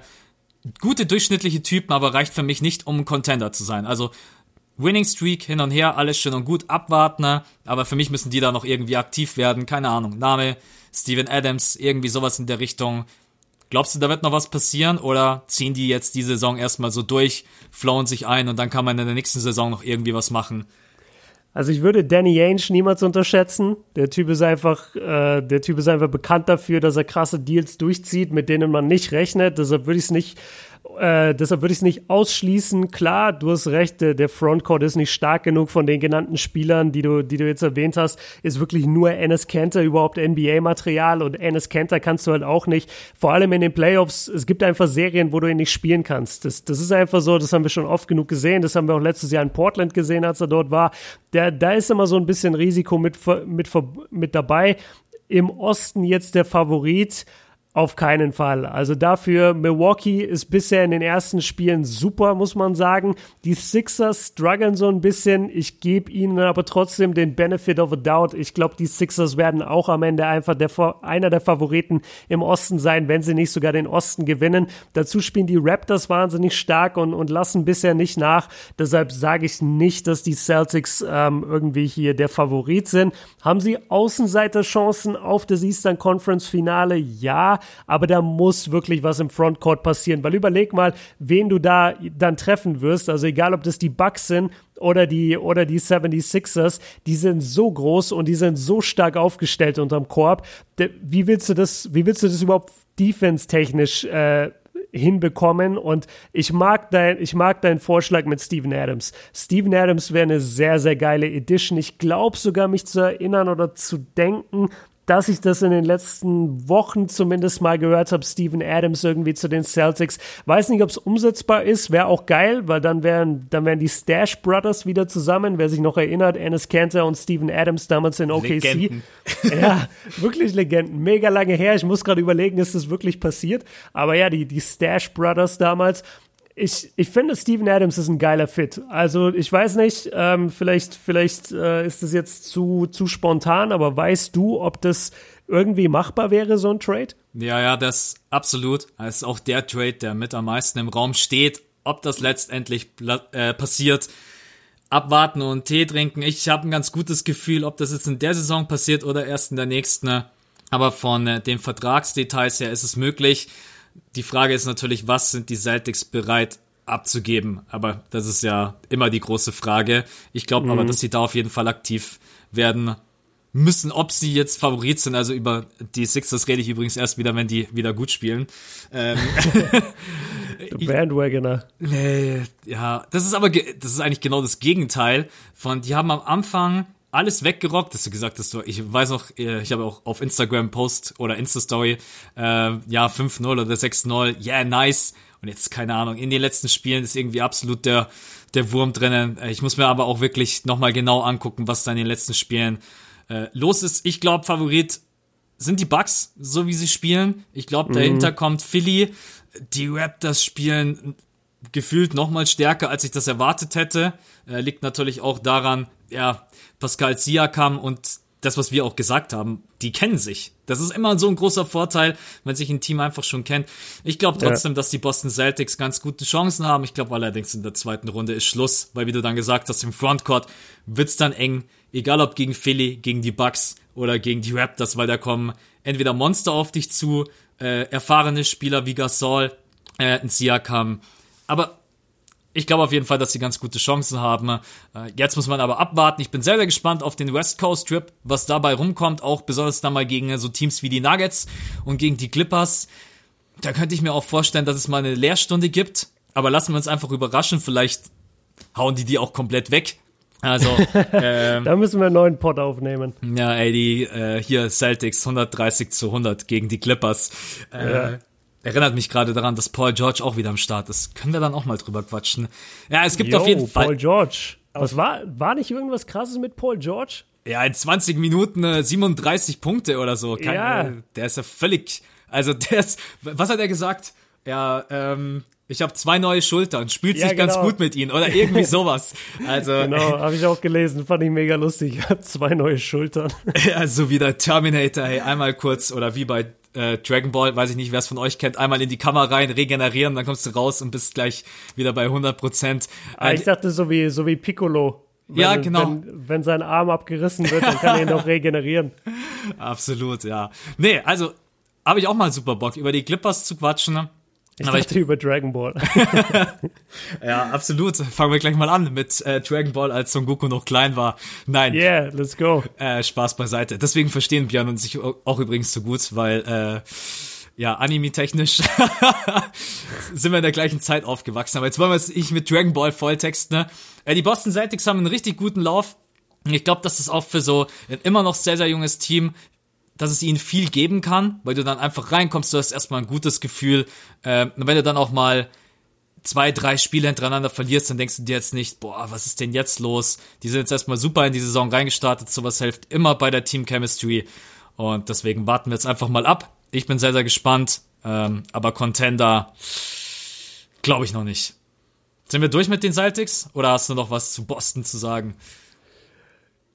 gute durchschnittliche Typen, aber reicht für mich nicht, um ein Contender zu sein. Also Winning Streak hin und her, alles schön und gut, abwarten, ne? aber für mich müssen die da noch irgendwie aktiv werden. Keine Ahnung, Name, Steven Adams, irgendwie sowas in der Richtung. Glaubst du, da wird noch was passieren oder ziehen die jetzt die Saison erstmal so durch, flowen sich ein und dann kann man in der nächsten Saison noch irgendwie was machen? Also ich würde Danny Ainge niemals unterschätzen. Der Typ ist einfach, äh, der Typ ist einfach bekannt dafür, dass er krasse Deals durchzieht, mit denen man nicht rechnet. Deshalb würde ich es nicht äh, deshalb würde ich es nicht ausschließen. Klar, du hast recht, der, der Frontcourt ist nicht stark genug von den genannten Spielern, die du, die du jetzt erwähnt hast. Ist wirklich nur Ennis Kenter überhaupt NBA-Material und Ennis Kenter kannst du halt auch nicht. Vor allem in den Playoffs, es gibt einfach Serien, wo du ihn nicht spielen kannst. Das, das ist einfach so, das haben wir schon oft genug gesehen. Das haben wir auch letztes Jahr in Portland gesehen, als er dort war. Der, da ist immer so ein bisschen Risiko mit, mit, mit dabei. Im Osten jetzt der Favorit. Auf keinen Fall. Also dafür, Milwaukee ist bisher in den ersten Spielen super, muss man sagen. Die Sixers strugglen so ein bisschen. Ich gebe ihnen aber trotzdem den Benefit of a Doubt. Ich glaube, die Sixers werden auch am Ende einfach der, einer der Favoriten im Osten sein, wenn sie nicht sogar den Osten gewinnen. Dazu spielen die Raptors wahnsinnig stark und, und lassen bisher nicht nach. Deshalb sage ich nicht, dass die Celtics ähm, irgendwie hier der Favorit sind. Haben sie Außenseiterchancen auf das Eastern Conference Finale? Ja aber da muss wirklich was im Frontcourt passieren, weil überleg mal, wen du da dann treffen wirst, also egal ob das die Bucks sind oder die oder die 76ers, die sind so groß und die sind so stark aufgestellt unterm Korb. Wie willst du das, wie willst du das überhaupt defense-technisch äh, hinbekommen und ich mag dein, ich mag deinen Vorschlag mit Steven Adams. Steven Adams wäre eine sehr, sehr geile Edition. Ich glaube sogar, mich zu erinnern oder zu denken, dass ich das in den letzten Wochen zumindest mal gehört habe, Steven Adams irgendwie zu den Celtics. Weiß nicht, ob es umsetzbar ist, wäre auch geil, weil dann wären, dann wären die Stash Brothers wieder zusammen, wer sich noch erinnert, Ennis Cantor und Steven Adams damals in OKC. Legenden. Ja, wirklich Legenden. Mega lange her. Ich muss gerade überlegen, ist das wirklich passiert? Aber ja, die, die Stash Brothers damals ich, ich finde, Steven Adams ist ein geiler Fit. Also ich weiß nicht, ähm, vielleicht, vielleicht äh, ist das jetzt zu, zu spontan, aber weißt du, ob das irgendwie machbar wäre, so ein Trade? Ja, ja, das absolut. Das ist auch der Trade, der mit am meisten im Raum steht. Ob das letztendlich äh, passiert, abwarten und Tee trinken. Ich habe ein ganz gutes Gefühl, ob das jetzt in der Saison passiert oder erst in der nächsten. Aber von äh, den Vertragsdetails her ist es möglich. Die Frage ist natürlich, was sind die Celtics bereit abzugeben? Aber das ist ja immer die große Frage. Ich glaube mhm. aber, dass sie da auf jeden Fall aktiv werden müssen, ob sie jetzt Favorit sind. Also über die Sixers rede ich übrigens erst wieder, wenn die wieder gut spielen. Ähm, Bandwagoner. Nee, ja, das ist aber, das ist eigentlich genau das Gegenteil von, die haben am Anfang alles weggerockt, dass du gesagt hast, du, ich weiß noch, äh, ich habe auch auf Instagram Post oder Insta-Story, äh, ja, 5-0 oder 6-0, yeah, nice. Und jetzt, keine Ahnung, in den letzten Spielen ist irgendwie absolut der, der Wurm drinnen. Äh, ich muss mir aber auch wirklich nochmal genau angucken, was da in den letzten Spielen äh, los ist. Ich glaube, Favorit sind die Bucks, so wie sie spielen. Ich glaube, dahinter mhm. kommt Philly. Die Raptors spielen gefühlt nochmal stärker, als ich das erwartet hätte. Äh, liegt natürlich auch daran, ja, Pascal Siakam und das, was wir auch gesagt haben, die kennen sich. Das ist immer so ein großer Vorteil, wenn sich ein Team einfach schon kennt. Ich glaube trotzdem, ja. dass die Boston Celtics ganz gute Chancen haben. Ich glaube allerdings in der zweiten Runde ist Schluss, weil wie du dann gesagt hast, im Frontcourt wird's dann eng. Egal ob gegen Philly, gegen die Bucks oder gegen die Raptors, weil da kommen entweder Monster auf dich zu, äh, erfahrene Spieler wie Gasol, äh, ein Siakam. Aber ich glaube auf jeden Fall, dass sie ganz gute Chancen haben. Äh, jetzt muss man aber abwarten. Ich bin sehr, sehr gespannt auf den West Coast Trip, was dabei rumkommt, auch besonders dann mal gegen so Teams wie die Nuggets und gegen die Clippers. Da könnte ich mir auch vorstellen, dass es mal eine Lehrstunde gibt. Aber lassen wir uns einfach überraschen. Vielleicht hauen die die auch komplett weg. Also, ähm, da müssen wir einen neuen Pot aufnehmen. Ja, ey, die äh, hier Celtics 130 zu 100 gegen die Clippers. Äh, ja erinnert mich gerade daran, dass Paul George auch wieder am Start ist. Können wir dann auch mal drüber quatschen? Ja, es gibt Yo, auf jeden Fall. Paul George. Was war, war nicht irgendwas krasses mit Paul George? Ja, in 20 Minuten äh, 37 Punkte oder so. Kein, ja. Äh, der ist ja völlig, also der ist, was hat er gesagt? Ja, ähm, ich habe zwei neue Schultern, spielt ja, sich genau. ganz gut mit ihnen oder irgendwie sowas. Also genau, habe ich auch gelesen, fand ich mega lustig. Zwei neue Schultern. Ja, so wie der Terminator, hey, einmal kurz oder wie bei äh, Dragon Ball, weiß ich nicht, wer es von euch kennt, einmal in die Kamera rein, regenerieren, dann kommst du raus und bist gleich wieder bei 100 Prozent. Ah, ich dachte so wie, so wie Piccolo. Wenn, ja, genau. Wenn, wenn sein Arm abgerissen wird, dann kann er ihn auch regenerieren. Absolut, ja. Nee, also habe ich auch mal super Bock, über die Clippers zu quatschen. Ich Aber dachte ich, über Dragon Ball. ja, absolut. Fangen wir gleich mal an mit äh, Dragon Ball, als Son Goku noch klein war. Nein. Yeah, let's go. Äh, Spaß beiseite. Deswegen verstehen Björn und sich auch übrigens so gut, weil äh, ja, anime-technisch sind wir in der gleichen Zeit aufgewachsen. Aber jetzt wollen wir es nicht mit Dragon Ball volltexten. Ne? Äh, die Boston Celtics haben einen richtig guten Lauf. Ich glaube, dass das auch für so ein immer noch sehr, sehr junges Team dass es ihnen viel geben kann, weil du dann einfach reinkommst, du hast erstmal ein gutes Gefühl. Äh, und wenn du dann auch mal zwei, drei Spiele hintereinander verlierst, dann denkst du dir jetzt nicht, boah, was ist denn jetzt los? Die sind jetzt erstmal super in die Saison reingestartet, sowas hilft immer bei der Team Chemistry. Und deswegen warten wir jetzt einfach mal ab. Ich bin sehr, sehr gespannt. Ähm, aber Contender glaube ich noch nicht. Sind wir durch mit den Celtics oder hast du noch was zu Boston zu sagen?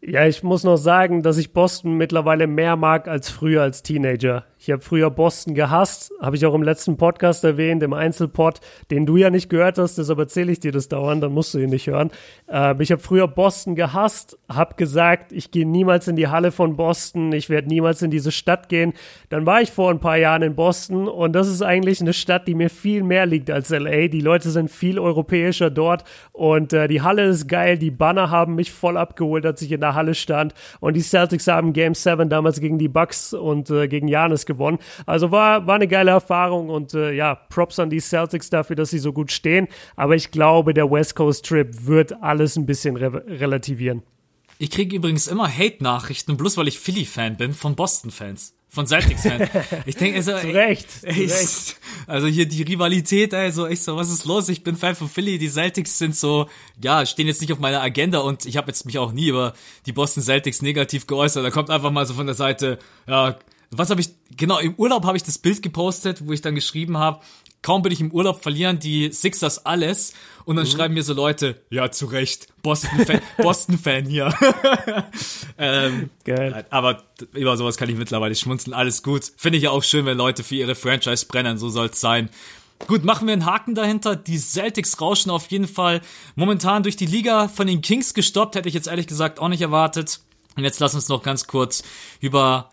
Ja, ich muss noch sagen, dass ich Boston mittlerweile mehr mag als früher als Teenager. Ich habe früher Boston gehasst, habe ich auch im letzten Podcast erwähnt, im Einzelpod, den du ja nicht gehört hast, deshalb erzähle ich dir das dauernd, dann musst du ihn nicht hören. Äh, ich habe früher Boston gehasst, habe gesagt, ich gehe niemals in die Halle von Boston, ich werde niemals in diese Stadt gehen. Dann war ich vor ein paar Jahren in Boston und das ist eigentlich eine Stadt, die mir viel mehr liegt als LA. Die Leute sind viel europäischer dort und äh, die Halle ist geil, die Banner haben mich voll abgeholt, als ich in der Halle stand und die Celtics haben Game 7 damals gegen die Bucks und äh, gegen Janis gewonnen gewonnen. Also war, war eine geile Erfahrung und äh, ja, Props an die Celtics dafür, dass sie so gut stehen. Aber ich glaube, der West Coast Trip wird alles ein bisschen re relativieren. Ich kriege übrigens immer Hate-Nachrichten, bloß weil ich Philly-Fan bin, von Boston-Fans. Von Celtics-Fans. Ich denke, also, zu Recht, zu Recht. also hier die Rivalität, also ich so, was ist los? Ich bin Fan von Philly, die Celtics sind so, ja, stehen jetzt nicht auf meiner Agenda und ich habe jetzt mich auch nie über die Boston Celtics negativ geäußert. Da kommt einfach mal so von der Seite, ja, was habe ich, genau, im Urlaub habe ich das Bild gepostet, wo ich dann geschrieben habe, kaum bin ich im Urlaub, verlieren die Sixers alles. Und dann mhm. schreiben mir so Leute, ja, zu Recht, Boston-Fan Boston -Fan hier. ähm, Geil. Aber über sowas kann ich mittlerweile schmunzeln, alles gut. Finde ich ja auch schön, wenn Leute für ihre Franchise brennen, so soll's sein. Gut, machen wir einen Haken dahinter. Die Celtics rauschen auf jeden Fall momentan durch die Liga von den Kings gestoppt, hätte ich jetzt ehrlich gesagt auch nicht erwartet. Und jetzt lass uns noch ganz kurz über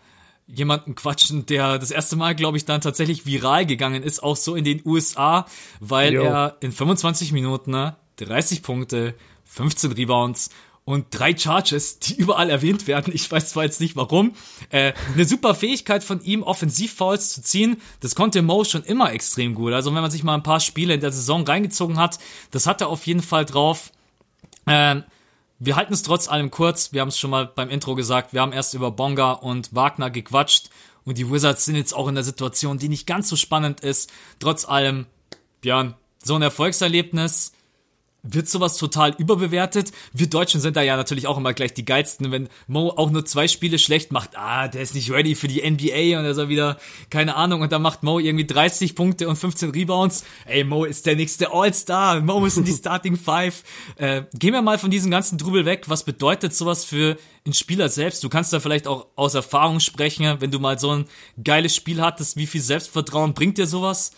jemanden quatschen, der das erste Mal, glaube ich, dann tatsächlich viral gegangen ist, auch so in den USA, weil jo. er in 25 Minuten ne, 30 Punkte, 15 Rebounds und drei Charges, die überall erwähnt werden. Ich weiß zwar jetzt nicht warum. Äh, eine super Fähigkeit von ihm, Offensivfouls zu ziehen. Das konnte Mo schon immer extrem gut. Also wenn man sich mal ein paar Spiele in der Saison reingezogen hat, das hat er auf jeden Fall drauf. Ähm, wir halten es trotz allem kurz. Wir haben es schon mal beim Intro gesagt. Wir haben erst über Bonga und Wagner gequatscht. Und die Wizards sind jetzt auch in der Situation, die nicht ganz so spannend ist. Trotz allem, Björn, so ein Erfolgserlebnis wird sowas total überbewertet. Wir Deutschen sind da ja natürlich auch immer gleich die geilsten, wenn Mo auch nur zwei Spiele schlecht macht. Ah, der ist nicht ready für die NBA und er soll wieder, keine Ahnung, und dann macht Mo irgendwie 30 Punkte und 15 Rebounds. Ey, Mo ist der nächste All-Star. Mo ist in die Starting Five. Äh, gehen wir mal von diesem ganzen Trubel weg. Was bedeutet sowas für einen Spieler selbst? Du kannst da vielleicht auch aus Erfahrung sprechen, wenn du mal so ein geiles Spiel hattest. Wie viel Selbstvertrauen bringt dir sowas?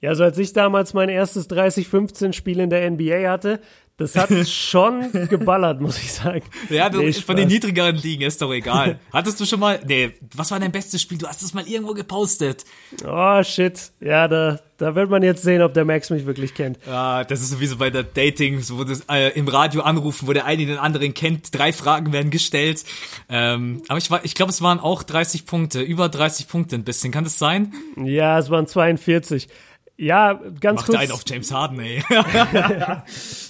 Ja, so als ich damals mein erstes 30-15 Spiel in der NBA hatte, das hat schon geballert, muss ich sagen. Ja, du, nee, von den niedrigeren Ligen ist doch egal. Hattest du schon mal, nee, was war dein bestes Spiel? Du hast es mal irgendwo gepostet. Oh, shit. Ja, da, da wird man jetzt sehen, ob der Max mich wirklich kennt. Ja, das ist sowieso bei der Dating, wo das äh, im Radio anrufen, wo der eine den anderen kennt. Drei Fragen werden gestellt. Ähm, aber ich, war, ich glaube, es waren auch 30 Punkte, über 30 Punkte ein bisschen. Kann das sein? Ja, es waren 42. Ja, ganz Macht kurz. einen auf James Harden, ey.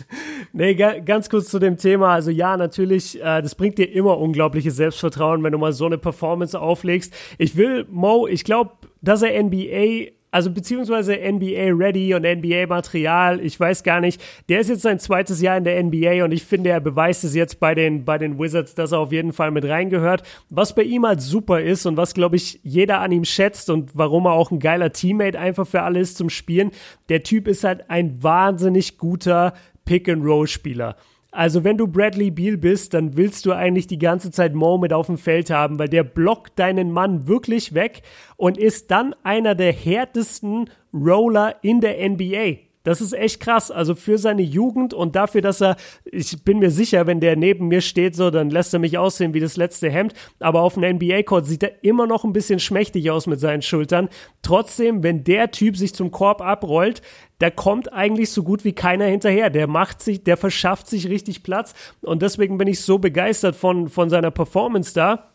nee, ganz kurz zu dem Thema. Also ja, natürlich, äh, das bringt dir immer unglaubliches Selbstvertrauen, wenn du mal so eine Performance auflegst. Ich will Mo, ich glaube, dass er NBA also beziehungsweise NBA Ready und NBA Material, ich weiß gar nicht. Der ist jetzt sein zweites Jahr in der NBA und ich finde, er beweist es jetzt bei den, bei den Wizards, dass er auf jeden Fall mit reingehört. Was bei ihm halt super ist und was, glaube ich, jeder an ihm schätzt und warum er auch ein geiler Teammate einfach für alle ist zum Spielen. Der Typ ist halt ein wahnsinnig guter Pick-and-Roll-Spieler. Also wenn du Bradley Beal bist, dann willst du eigentlich die ganze Zeit Mo mit auf dem Feld haben, weil der blockt deinen Mann wirklich weg und ist dann einer der härtesten Roller in der NBA. Das ist echt krass. Also für seine Jugend und dafür, dass er, ich bin mir sicher, wenn der neben mir steht, so, dann lässt er mich aussehen wie das letzte Hemd. Aber auf dem NBA-Court sieht er immer noch ein bisschen schmächtig aus mit seinen Schultern. Trotzdem, wenn der Typ sich zum Korb abrollt, da kommt eigentlich so gut wie keiner hinterher. Der macht sich, der verschafft sich richtig Platz. Und deswegen bin ich so begeistert von, von seiner Performance da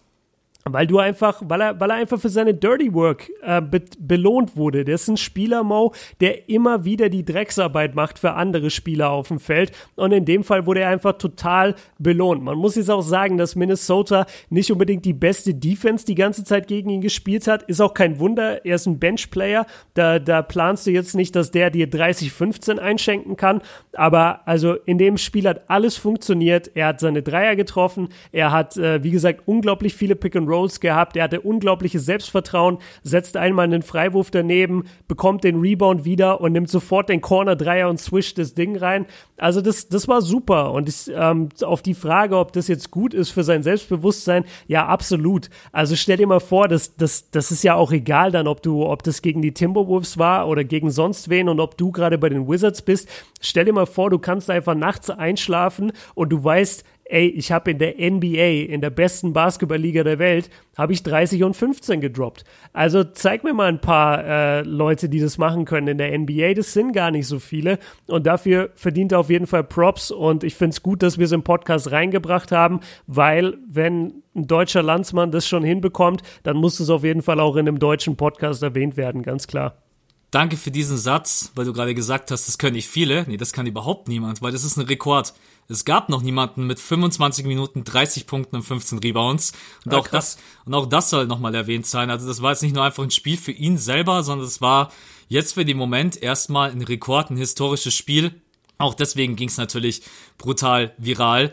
weil du einfach, weil er, weil er einfach für seine Dirty Work äh, be belohnt wurde. Der ist ein Spieler, Mo, der immer wieder die Drecksarbeit macht für andere Spieler auf dem Feld. Und in dem Fall wurde er einfach total belohnt. Man muss jetzt auch sagen, dass Minnesota nicht unbedingt die beste Defense die ganze Zeit gegen ihn gespielt hat. Ist auch kein Wunder. Er ist ein Benchplayer. Da, da planst du jetzt nicht, dass der dir 30-15 einschenken kann. Aber also in dem Spiel hat alles funktioniert. Er hat seine Dreier getroffen. Er hat, äh, wie gesagt, unglaublich viele Pick and Rolls gehabt. Er hatte unglaubliches Selbstvertrauen, setzt einmal einen Freiwurf daneben, bekommt den Rebound wieder und nimmt sofort den Corner-Dreier und swischt das Ding rein. Also das, das war super. Und ich, ähm, auf die Frage, ob das jetzt gut ist für sein Selbstbewusstsein, ja, absolut. Also stell dir mal vor, das, das, das ist ja auch egal dann, ob du, ob das gegen die Timberwolves war oder gegen sonst wen und ob du gerade bei den Wizards bist. Stell dir mal vor, du kannst einfach nachts einschlafen und du weißt, ey, ich habe in der NBA, in der besten Basketballliga der Welt, habe ich 30 und 15 gedroppt. Also zeig mir mal ein paar äh, Leute, die das machen können in der NBA. Das sind gar nicht so viele. Und dafür verdient er auf jeden Fall Props. Und ich finde es gut, dass wir es im Podcast reingebracht haben, weil wenn ein deutscher Landsmann das schon hinbekommt, dann muss es auf jeden Fall auch in einem deutschen Podcast erwähnt werden, ganz klar. Danke für diesen Satz, weil du gerade gesagt hast, das können nicht viele. Nee, das kann überhaupt niemand, weil das ist ein Rekord. Es gab noch niemanden mit 25 Minuten, 30 Punkten und 15 Rebounds. Und ja, auch das, und auch das soll nochmal erwähnt sein. Also das war jetzt nicht nur einfach ein Spiel für ihn selber, sondern es war jetzt für den Moment erstmal ein Rekord, ein historisches Spiel. Auch deswegen ging es natürlich brutal viral.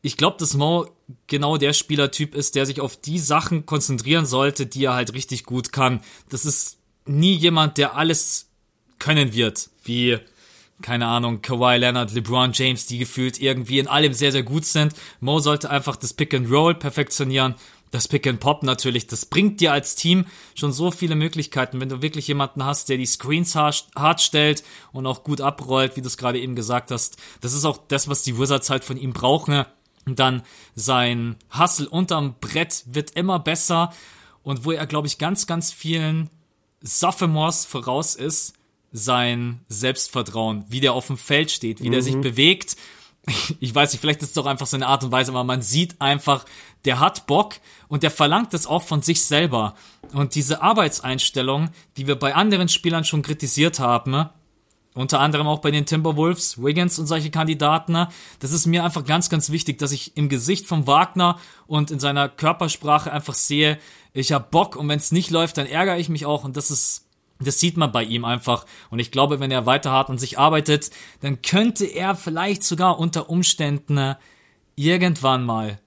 Ich glaube, dass Mo genau der Spielertyp ist, der sich auf die Sachen konzentrieren sollte, die er halt richtig gut kann. Das ist nie jemand, der alles können wird, wie keine Ahnung, Kawhi Leonard, LeBron James, die gefühlt irgendwie in allem sehr, sehr gut sind. Mo sollte einfach das Pick and Roll perfektionieren. Das Pick and Pop natürlich, das bringt dir als Team schon so viele Möglichkeiten, wenn du wirklich jemanden hast, der die Screens hart stellt und auch gut abrollt, wie du es gerade eben gesagt hast. Das ist auch das, was die Wizards halt von ihm brauchen. Und dann sein Hustle unterm Brett wird immer besser und wo er, glaube ich, ganz, ganz vielen Sophomores voraus ist, sein Selbstvertrauen, wie der auf dem Feld steht, wie mhm. der sich mhm. bewegt. Ich weiß nicht, vielleicht ist es doch einfach seine Art und Weise, aber man sieht einfach, der hat Bock und der verlangt es auch von sich selber. Und diese Arbeitseinstellung, die wir bei anderen Spielern schon kritisiert haben, unter anderem auch bei den Timberwolves, Wiggins und solche Kandidaten, das ist mir einfach ganz, ganz wichtig, dass ich im Gesicht von Wagner und in seiner Körpersprache einfach sehe, ich hab Bock und wenn es nicht läuft, dann ärgere ich mich auch und das ist das sieht man bei ihm einfach. Und ich glaube, wenn er weiter hart an sich arbeitet, dann könnte er vielleicht sogar unter Umständen äh, irgendwann mal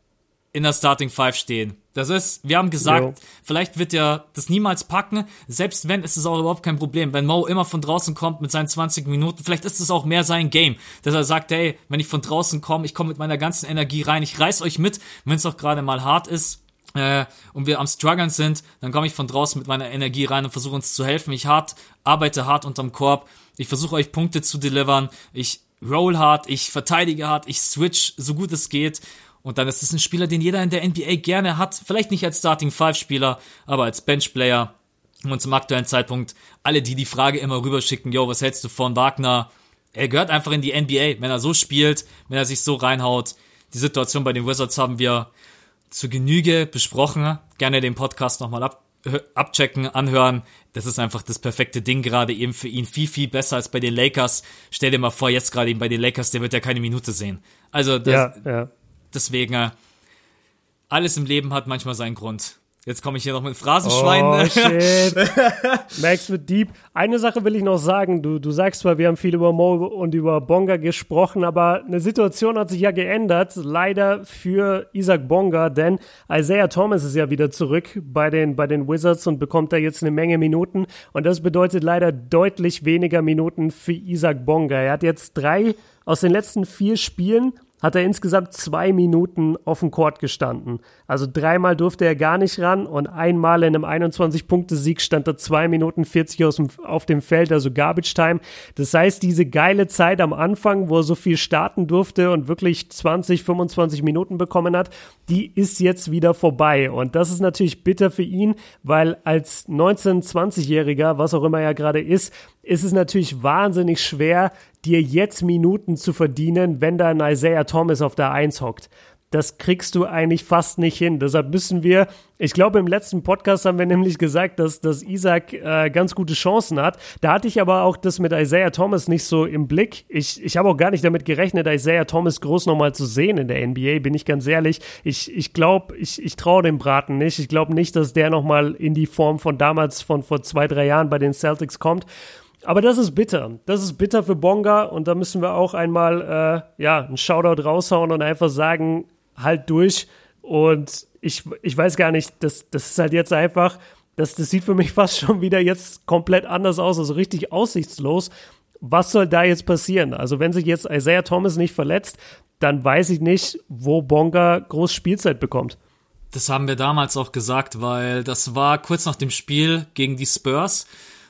in der Starting Five stehen. Das ist, wir haben gesagt, jo. vielleicht wird er das niemals packen. Selbst wenn, ist es auch überhaupt kein Problem. Wenn Mo immer von draußen kommt mit seinen 20 Minuten, vielleicht ist es auch mehr sein Game, dass er sagt, hey, wenn ich von draußen komme, ich komme mit meiner ganzen Energie rein, ich reiß euch mit, wenn es auch gerade mal hart ist äh, und wir am struggeln sind, dann komme ich von draußen mit meiner Energie rein und versuche uns zu helfen. Ich hart, arbeite hart unterm Korb. Ich versuche euch Punkte zu delivern. Ich roll hart, ich verteidige hart, ich switch so gut es geht. Und dann ist es ein Spieler, den jeder in der NBA gerne hat. Vielleicht nicht als Starting Five Spieler, aber als Bench Player. Und zum aktuellen Zeitpunkt alle, die die Frage immer rüberschicken, yo, was hältst du von Wagner? Er gehört einfach in die NBA, wenn er so spielt, wenn er sich so reinhaut. Die Situation bei den Wizards haben wir zu Genüge besprochen. Gerne den Podcast nochmal ab, abchecken, anhören. Das ist einfach das perfekte Ding gerade eben für ihn. Viel, viel besser als bei den Lakers. Stell dir mal vor, jetzt gerade eben bei den Lakers, der wird ja keine Minute sehen. Also das, ja, ja. deswegen, äh, alles im Leben hat manchmal seinen Grund. Jetzt komme ich hier noch mit Phrasenschwein. Oh, shit. Max wird deep. Eine Sache will ich noch sagen. Du, du sagst zwar, wir haben viel über Mo und über Bonga gesprochen, aber eine Situation hat sich ja geändert. Leider für Isaac Bonga, denn Isaiah Thomas ist ja wieder zurück bei den, bei den Wizards und bekommt da jetzt eine Menge Minuten. Und das bedeutet leider deutlich weniger Minuten für Isaac Bonga. Er hat jetzt drei aus den letzten vier Spielen hat er insgesamt zwei Minuten auf dem Court gestanden. Also dreimal durfte er gar nicht ran und einmal in einem 21-Punkte-Sieg stand er zwei Minuten 40 aus dem, auf dem Feld, also Garbage Time. Das heißt, diese geile Zeit am Anfang, wo er so viel starten durfte und wirklich 20, 25 Minuten bekommen hat, die ist jetzt wieder vorbei. Und das ist natürlich bitter für ihn, weil als 19-, 20-Jähriger, was auch immer er gerade ist, ist es natürlich wahnsinnig schwer, dir jetzt Minuten zu verdienen, wenn da ein Isaiah Thomas auf der Eins hockt. Das kriegst du eigentlich fast nicht hin. Deshalb müssen wir, ich glaube, im letzten Podcast haben wir nämlich gesagt, dass, dass Isaac äh, ganz gute Chancen hat. Da hatte ich aber auch das mit Isaiah Thomas nicht so im Blick. Ich, ich habe auch gar nicht damit gerechnet, Isaiah Thomas groß nochmal zu sehen in der NBA, bin ich ganz ehrlich. Ich, ich glaube, ich, ich traue dem Braten nicht. Ich glaube nicht, dass der nochmal in die Form von damals, von vor zwei, drei Jahren bei den Celtics kommt. Aber das ist bitter. Das ist bitter für Bonga und da müssen wir auch einmal äh, ja, einen Shoutout raushauen und einfach sagen, halt durch. Und ich, ich weiß gar nicht, das, das ist halt jetzt einfach, das, das sieht für mich fast schon wieder jetzt komplett anders aus, also richtig aussichtslos. Was soll da jetzt passieren? Also wenn sich jetzt Isaiah Thomas nicht verletzt, dann weiß ich nicht, wo Bonga groß Spielzeit bekommt. Das haben wir damals auch gesagt, weil das war kurz nach dem Spiel gegen die Spurs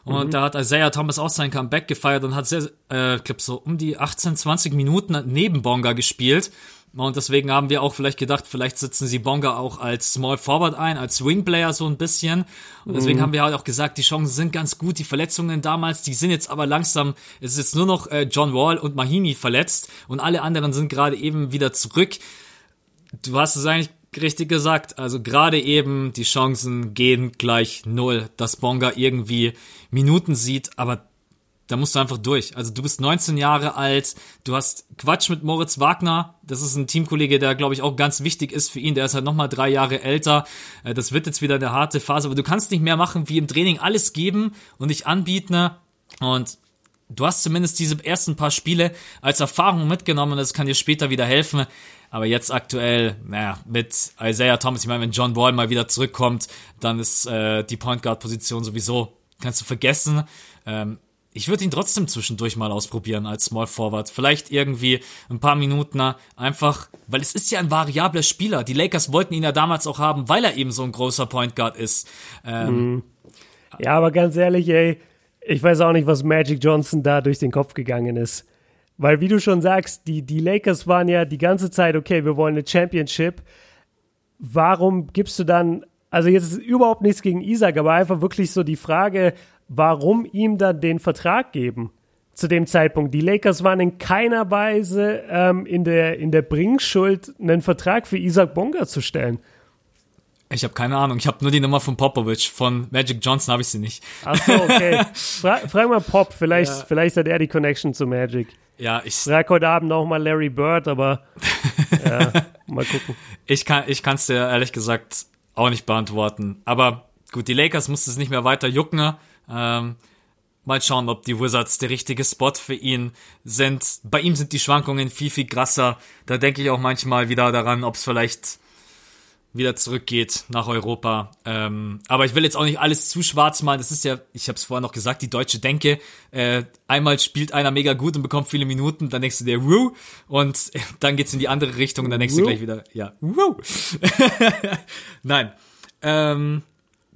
und mhm. da hat Isaiah Thomas auch sein Comeback gefeiert und hat sehr, äh, ich glaube so um die 18, 20 Minuten neben Bonga gespielt. Und deswegen haben wir auch vielleicht gedacht, vielleicht setzen sie Bonga auch als Small Forward ein, als Swing-Player so ein bisschen. Und deswegen mhm. haben wir halt auch gesagt, die Chancen sind ganz gut. Die Verletzungen damals, die sind jetzt aber langsam, es ist jetzt nur noch äh, John Wall und Mahimi verletzt und alle anderen sind gerade eben wieder zurück. Du hast es eigentlich Richtig gesagt. Also gerade eben die Chancen gehen gleich null, dass Bonga irgendwie Minuten sieht, aber da musst du einfach durch. Also du bist 19 Jahre alt, du hast Quatsch mit Moritz Wagner, das ist ein Teamkollege, der glaube ich auch ganz wichtig ist für ihn, der ist halt nochmal drei Jahre älter, äh, das wird jetzt wieder eine harte Phase, aber du kannst nicht mehr machen wie im Training, alles geben und dich anbieten und du hast zumindest diese ersten paar Spiele als Erfahrung mitgenommen das kann dir später wieder helfen. Aber jetzt aktuell, naja, mit Isaiah Thomas, ich meine, wenn John Wall mal wieder zurückkommt, dann ist äh, die Point Guard Position sowieso, kannst du vergessen. Ähm, ich würde ihn trotzdem zwischendurch mal ausprobieren als Small Forward. Vielleicht irgendwie ein paar Minuten einfach, weil es ist ja ein variabler Spieler. Die Lakers wollten ihn ja damals auch haben, weil er eben so ein großer Point Guard ist. Ähm, mhm. ja, aber ganz ehrlich, ey, ich weiß auch nicht, was Magic Johnson da durch den Kopf gegangen ist. Weil, wie du schon sagst, die, die Lakers waren ja die ganze Zeit, okay, wir wollen eine Championship. Warum gibst du dann, also jetzt ist überhaupt nichts gegen Isaac, aber einfach wirklich so die Frage, warum ihm dann den Vertrag geben zu dem Zeitpunkt. Die Lakers waren in keiner Weise ähm, in, der, in der Bringschuld, einen Vertrag für Isaac Bonga zu stellen. Ich habe keine Ahnung. Ich habe nur die Nummer von Popovich. Von Magic Johnson habe ich sie nicht. Ach so, okay. Fra frag mal Pop. Vielleicht, ja. vielleicht hat er die Connection zu Magic. Ja, ich. Frag heute Abend noch mal Larry Bird, aber ja, mal gucken. Ich kann, ich kann es dir ehrlich gesagt auch nicht beantworten. Aber gut, die Lakers mussten es nicht mehr weiter jucken. Ähm, mal schauen, ob die Wizards der richtige Spot für ihn sind. Bei ihm sind die Schwankungen viel, viel krasser. Da denke ich auch manchmal wieder daran, ob es vielleicht wieder zurückgeht nach Europa. Ähm, aber ich will jetzt auch nicht alles zu schwarz malen. Das ist ja, ich habe es vorher noch gesagt, die deutsche Denke. Äh, einmal spielt einer mega gut und bekommt viele Minuten, dann denkst du dir, woo, und dann geht's in die andere Richtung und dann denkst woo. du gleich wieder, ja, woo. Nein. Ähm,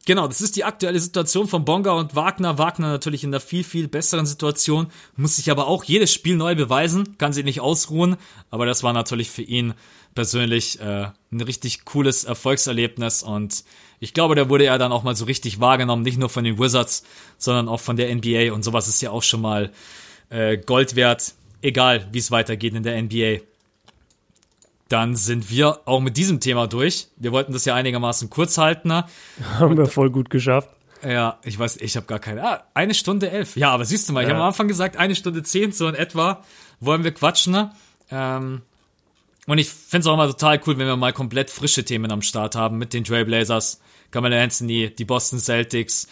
Genau, das ist die aktuelle Situation von Bonga und Wagner. Wagner natürlich in einer viel, viel besseren Situation, muss sich aber auch jedes Spiel neu beweisen, kann sich nicht ausruhen. Aber das war natürlich für ihn persönlich äh, ein richtig cooles Erfolgserlebnis und ich glaube, da wurde er dann auch mal so richtig wahrgenommen, nicht nur von den Wizards, sondern auch von der NBA und sowas ist ja auch schon mal äh, Gold wert, egal wie es weitergeht in der NBA. Dann sind wir auch mit diesem Thema durch. Wir wollten das ja einigermaßen kurz halten. Ne? Haben wir voll gut geschafft. Ja, ich weiß, ich habe gar keine. Ah, eine Stunde elf. Ja, aber siehst du mal, ja. ich habe am Anfang gesagt, eine Stunde zehn, so in etwa wollen wir quatschen. Ne? Ähm, und ich finde es auch immer total cool, wenn wir mal komplett frische Themen am Start haben mit den Trailblazers, Kamala Anthony, die Boston Celtics.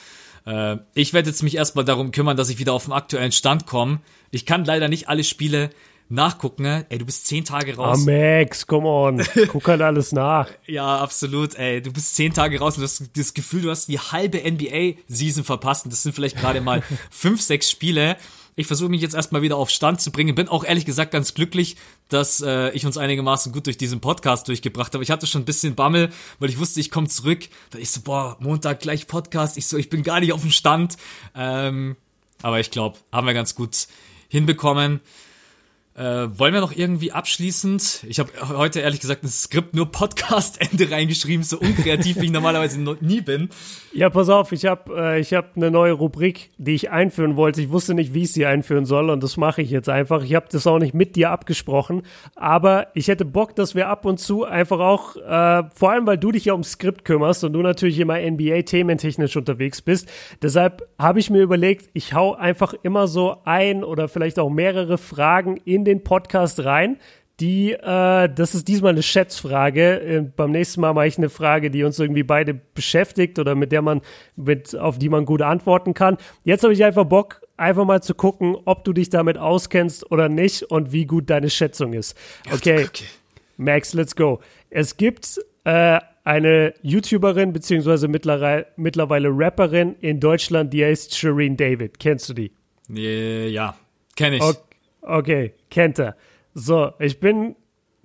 Äh, ich werde jetzt mich erstmal darum kümmern, dass ich wieder auf den aktuellen Stand komme. Ich kann leider nicht alle Spiele nachgucken. Ne? Ey, du bist zehn Tage raus. Ah, Max, come on. Guck halt alles nach. ja, absolut. Ey, du bist zehn Tage raus und du hast das Gefühl, du hast die halbe NBA-Season verpasst. Und das sind vielleicht gerade mal fünf, sechs Spiele. Ich versuche mich jetzt erstmal wieder auf Stand zu bringen. Bin auch ehrlich gesagt ganz glücklich, dass äh, ich uns einigermaßen gut durch diesen Podcast durchgebracht habe. Ich hatte schon ein bisschen Bammel, weil ich wusste, ich komme zurück. Da ich so, boah, Montag gleich Podcast. Ich so, ich bin gar nicht auf dem Stand. Ähm, aber ich glaube, haben wir ganz gut hinbekommen. Äh, wollen wir noch irgendwie abschließend? Ich habe heute ehrlich gesagt ein Skript nur Podcast-Ende reingeschrieben, so unkreativ wie ich normalerweise noch nie bin. Ja, pass auf, ich habe äh, ich hab eine neue Rubrik, die ich einführen wollte. Ich wusste nicht, wie ich sie einführen soll und das mache ich jetzt einfach. Ich habe das auch nicht mit dir abgesprochen, aber ich hätte Bock, dass wir ab und zu einfach auch, äh, vor allem weil du dich ja ums Skript kümmerst und du natürlich immer NBA-thementechnisch unterwegs bist. Deshalb habe ich mir überlegt, ich hau einfach immer so ein oder vielleicht auch mehrere Fragen in den Podcast rein. Die, äh, das ist diesmal eine Schätzfrage. Äh, beim nächsten Mal mache ich eine Frage, die uns irgendwie beide beschäftigt oder mit der man, mit, auf die man gut antworten kann. Jetzt habe ich einfach Bock, einfach mal zu gucken, ob du dich damit auskennst oder nicht und wie gut deine Schätzung ist. Okay, okay. Max, let's go. Es gibt äh, eine YouTuberin beziehungsweise mittlerweile, mittlerweile Rapperin in Deutschland, die heißt Shireen David. Kennst du die? Ja, kenne ich. Okay. Okay, kennt er. So, ich bin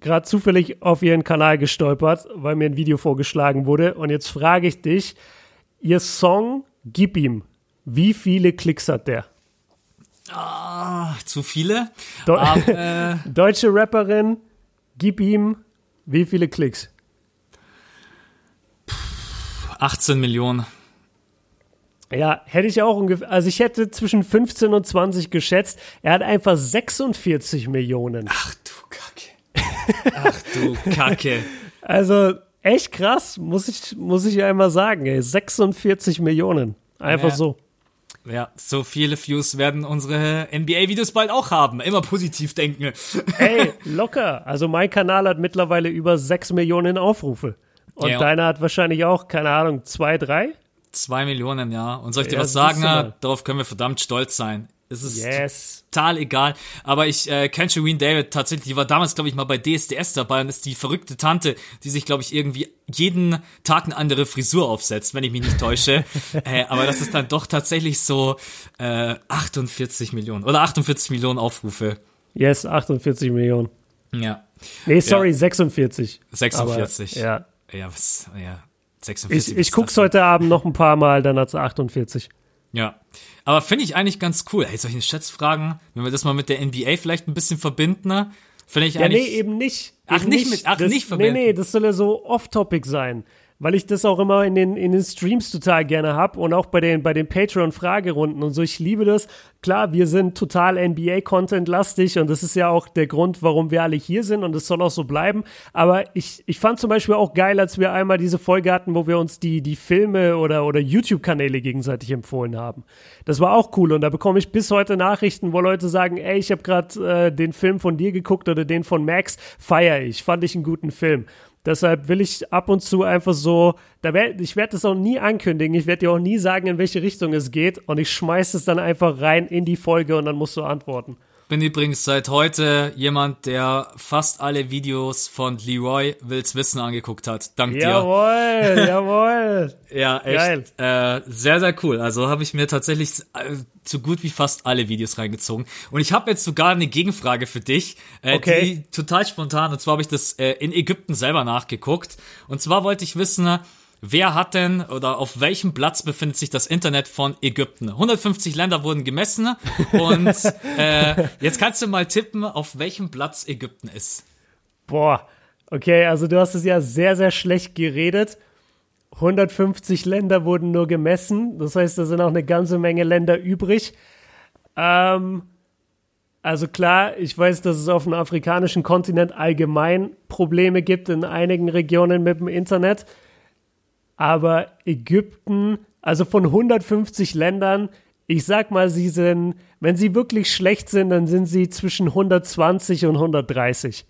gerade zufällig auf ihren Kanal gestolpert, weil mir ein Video vorgeschlagen wurde. Und jetzt frage ich dich, ihr Song Gib ihm, wie viele Klicks hat der? Ah, zu viele. Do um, äh, Deutsche Rapperin, Gib ihm, wie viele Klicks? 18 Millionen. Ja, hätte ich auch ungefähr, also ich hätte zwischen 15 und 20 geschätzt. Er hat einfach 46 Millionen. Ach du Kacke. Ach du Kacke. also, echt krass, muss ich, muss ich einmal sagen, ey. 46 Millionen. Einfach Ja. so. Ja, so viele Views werden unsere NBA-Videos bald auch haben. Immer positiv denken. Ey, locker. Also mein Kanal hat mittlerweile über 6 Millionen Aufrufe. Und Ja. deiner hat wahrscheinlich auch, keine Ahnung, zwei, drei? Zwei Millionen, ja. Und soll ich dir Ja, was sagen? mal. Darauf können wir verdammt stolz sein. Es ist Yes. total egal. Aber ich äh, kenne Shireen David tatsächlich, die war damals, glaube ich, mal bei DSDS dabei und ist die verrückte Tante, die sich, glaube ich, irgendwie jeden Tag eine andere Frisur aufsetzt, wenn ich mich nicht täusche. äh, aber das ist dann doch tatsächlich so äh, 48 Millionen oder 48 Millionen Aufrufe. Yes, 48 Millionen. Ja. Nee, sorry, 46. 46. Aber, ja. Ja, was, ja. 46. Ich, ich guck's heute Abend noch ein paar Mal, dann hat's 48. Ja. Aber finde ich eigentlich ganz cool. Hey, solche Schätzfragen, wenn wir das mal mit der NBA vielleicht ein bisschen verbinden, ne? finde ich Ja, nee, eigentlich. eben nicht. Ach, eben nicht mit- ach, das, nicht Nee, verbinden. nee, das soll ja so off-topic sein. Weil ich das auch immer in den, in den Streams total gerne hab und auch bei den, bei den Patreon-Fragerunden und so. Ich liebe das. Klar, wir sind total NBA-Content-lastig und das ist ja auch der Grund, warum wir alle hier sind und es soll auch so bleiben. Aber ich, ich fand zum Beispiel auch geil, als wir einmal diese Folge hatten, wo wir uns die, die Filme oder, oder YouTube-Kanäle gegenseitig empfohlen haben. Das war auch cool und da bekomme ich bis heute Nachrichten, wo Leute sagen, ey, ich habe gerade äh, den Film von dir geguckt oder den von Max, feier ich, fand ich einen guten Film. Deshalb will ich ab und zu einfach so, da werd, ich werde das auch nie ankündigen, ich werde dir auch nie sagen, in welche Richtung es geht und ich schmeiß es dann einfach rein in die Folge und dann musst du antworten. Bin übrigens seit heute jemand, der fast alle Videos von Leroy Wills Wissen angeguckt hat. Dank dir. Jawohl, jawohl. Ja, echt. Äh, sehr, sehr cool. Also habe ich mir tatsächlich äh, so gut wie fast alle Videos reingezogen. Und ich habe jetzt sogar eine Gegenfrage für dich, äh, Okay. die total spontan. Und zwar habe ich das äh, in Ägypten selber nachgeguckt. Und zwar wollte ich wissen, wer hat denn oder auf welchem Platz befindet sich das Internet von Ägypten? 150 Länder wurden gemessen. Und äh, jetzt kannst du mal tippen, auf welchem Platz Ägypten ist. Boah, okay, also du hast es ja sehr, sehr schlecht geredet. 150 Länder wurden nur gemessen. Das heißt, da sind auch eine ganze Menge Länder übrig. Ähm, also klar, ich weiß, dass es auf dem afrikanischen Kontinent allgemein Probleme gibt in einigen Regionen mit dem Internet. Aber Ägypten, also von 150 Ländern, ich sag mal, sie sind, wenn sie wirklich schlecht sind, dann sind sie zwischen 120 und 130.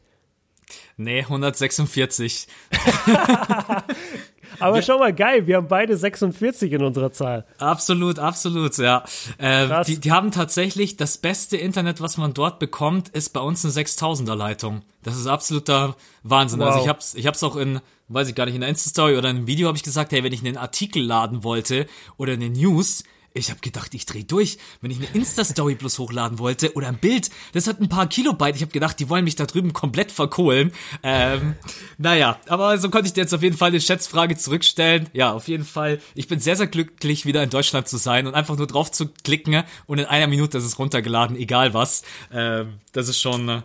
Nee, 146. Aber schau mal, geil, wir haben beide 46 in unserer Zahl. Absolut, absolut, ja. Äh, die, die haben tatsächlich das beste Internet, was man dort bekommt, ist bei uns eine 6000er Leitung. Das ist absoluter Wahnsinn. Also Wow. ich hab's, ich hab's auch in, weiß ich gar nicht, in der Insta-Story oder in einem Video habe ich gesagt, hey, wenn ich einen Artikel laden wollte oder eine News, ich habe gedacht, ich dreh durch, wenn ich eine Insta-Story bloß hochladen wollte oder ein Bild, das hat ein paar Kilobyte. Ich habe gedacht, die wollen mich da drüben komplett verkohlen. Ähm, naja, aber so konnte ich dir jetzt auf jeden Fall eine Schätzfrage zurückstellen. Ja, auf jeden Fall. Ich bin sehr, sehr glücklich, wieder in Deutschland zu sein und einfach nur drauf zu klicken und in einer Minute ist es runtergeladen, egal was. Ähm, das ist schon, äh,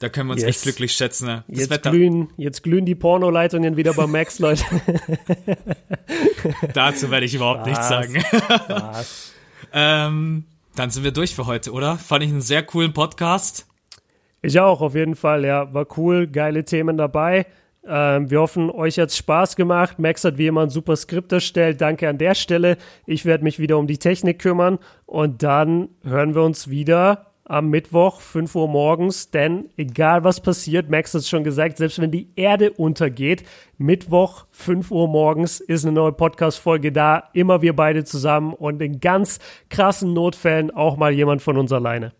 da können wir uns Yes. echt glücklich schätzen. ne? Jetzt Wetter, glühen, jetzt glühen die Pornoleitungen wieder bei Max, Leute. dazu werde ich überhaupt nichts sagen. Ähm, dann sind wir durch für heute, oder? Fand ich einen sehr coolen Podcast. Ich auch, auf jeden Fall, ja. War cool, geile Themen dabei. Ähm, wir hoffen, euch hat's Spaß gemacht. Max hat wie immer ein super Skript erstellt. Danke an der Stelle. Ich werde mich wieder um die Technik kümmern. Und dann hören wir uns wieder am Mittwoch, 5 Uhr morgens. Denn egal was passiert, Max hat es schon gesagt, selbst wenn die Erde untergeht, Mittwoch, 5 Uhr morgens ist eine neue Podcast-Folge da. Immer wir beide zusammen und in ganz krassen Notfällen auch mal jemand von uns alleine.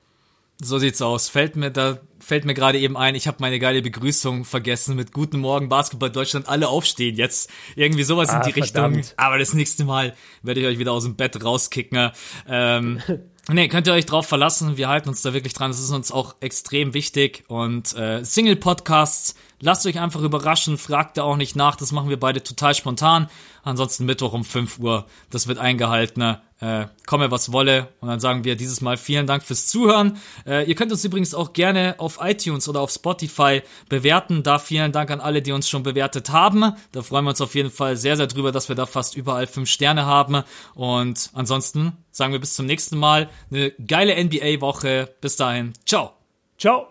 So sieht's aus. Fällt mir da fällt mir gerade eben ein, ich habe meine geile Begrüßung vergessen mit Guten Morgen Basketball Deutschland. Alle aufstehen jetzt. Irgendwie sowas Ah, in die verdammt. Richtung. Aber das nächste Mal werde ich euch wieder aus dem Bett rauskicken. Ähm, nee, könnt ihr euch drauf verlassen. Wir halten uns da wirklich dran. Das ist uns auch extrem wichtig. Und äh, Single-Podcasts, lasst euch einfach überraschen. Fragt da auch nicht nach. Das machen wir beide total spontan. Ansonsten Mittwoch um 5 Uhr. Das wird eingehalten. Äh, komme was wolle. Und dann sagen wir dieses Mal vielen Dank fürs Zuhören. Äh, ihr könnt uns übrigens auch gerne auf iTunes oder auf Spotify bewerten. Da vielen Dank an alle, die uns schon bewertet haben. Da freuen wir uns auf jeden Fall sehr, sehr drüber, dass wir da fast überall fünf Sterne haben. Und ansonsten sagen wir bis zum nächsten Mal. Eine geile NBA-Woche. Bis dahin. Ciao. Ciao.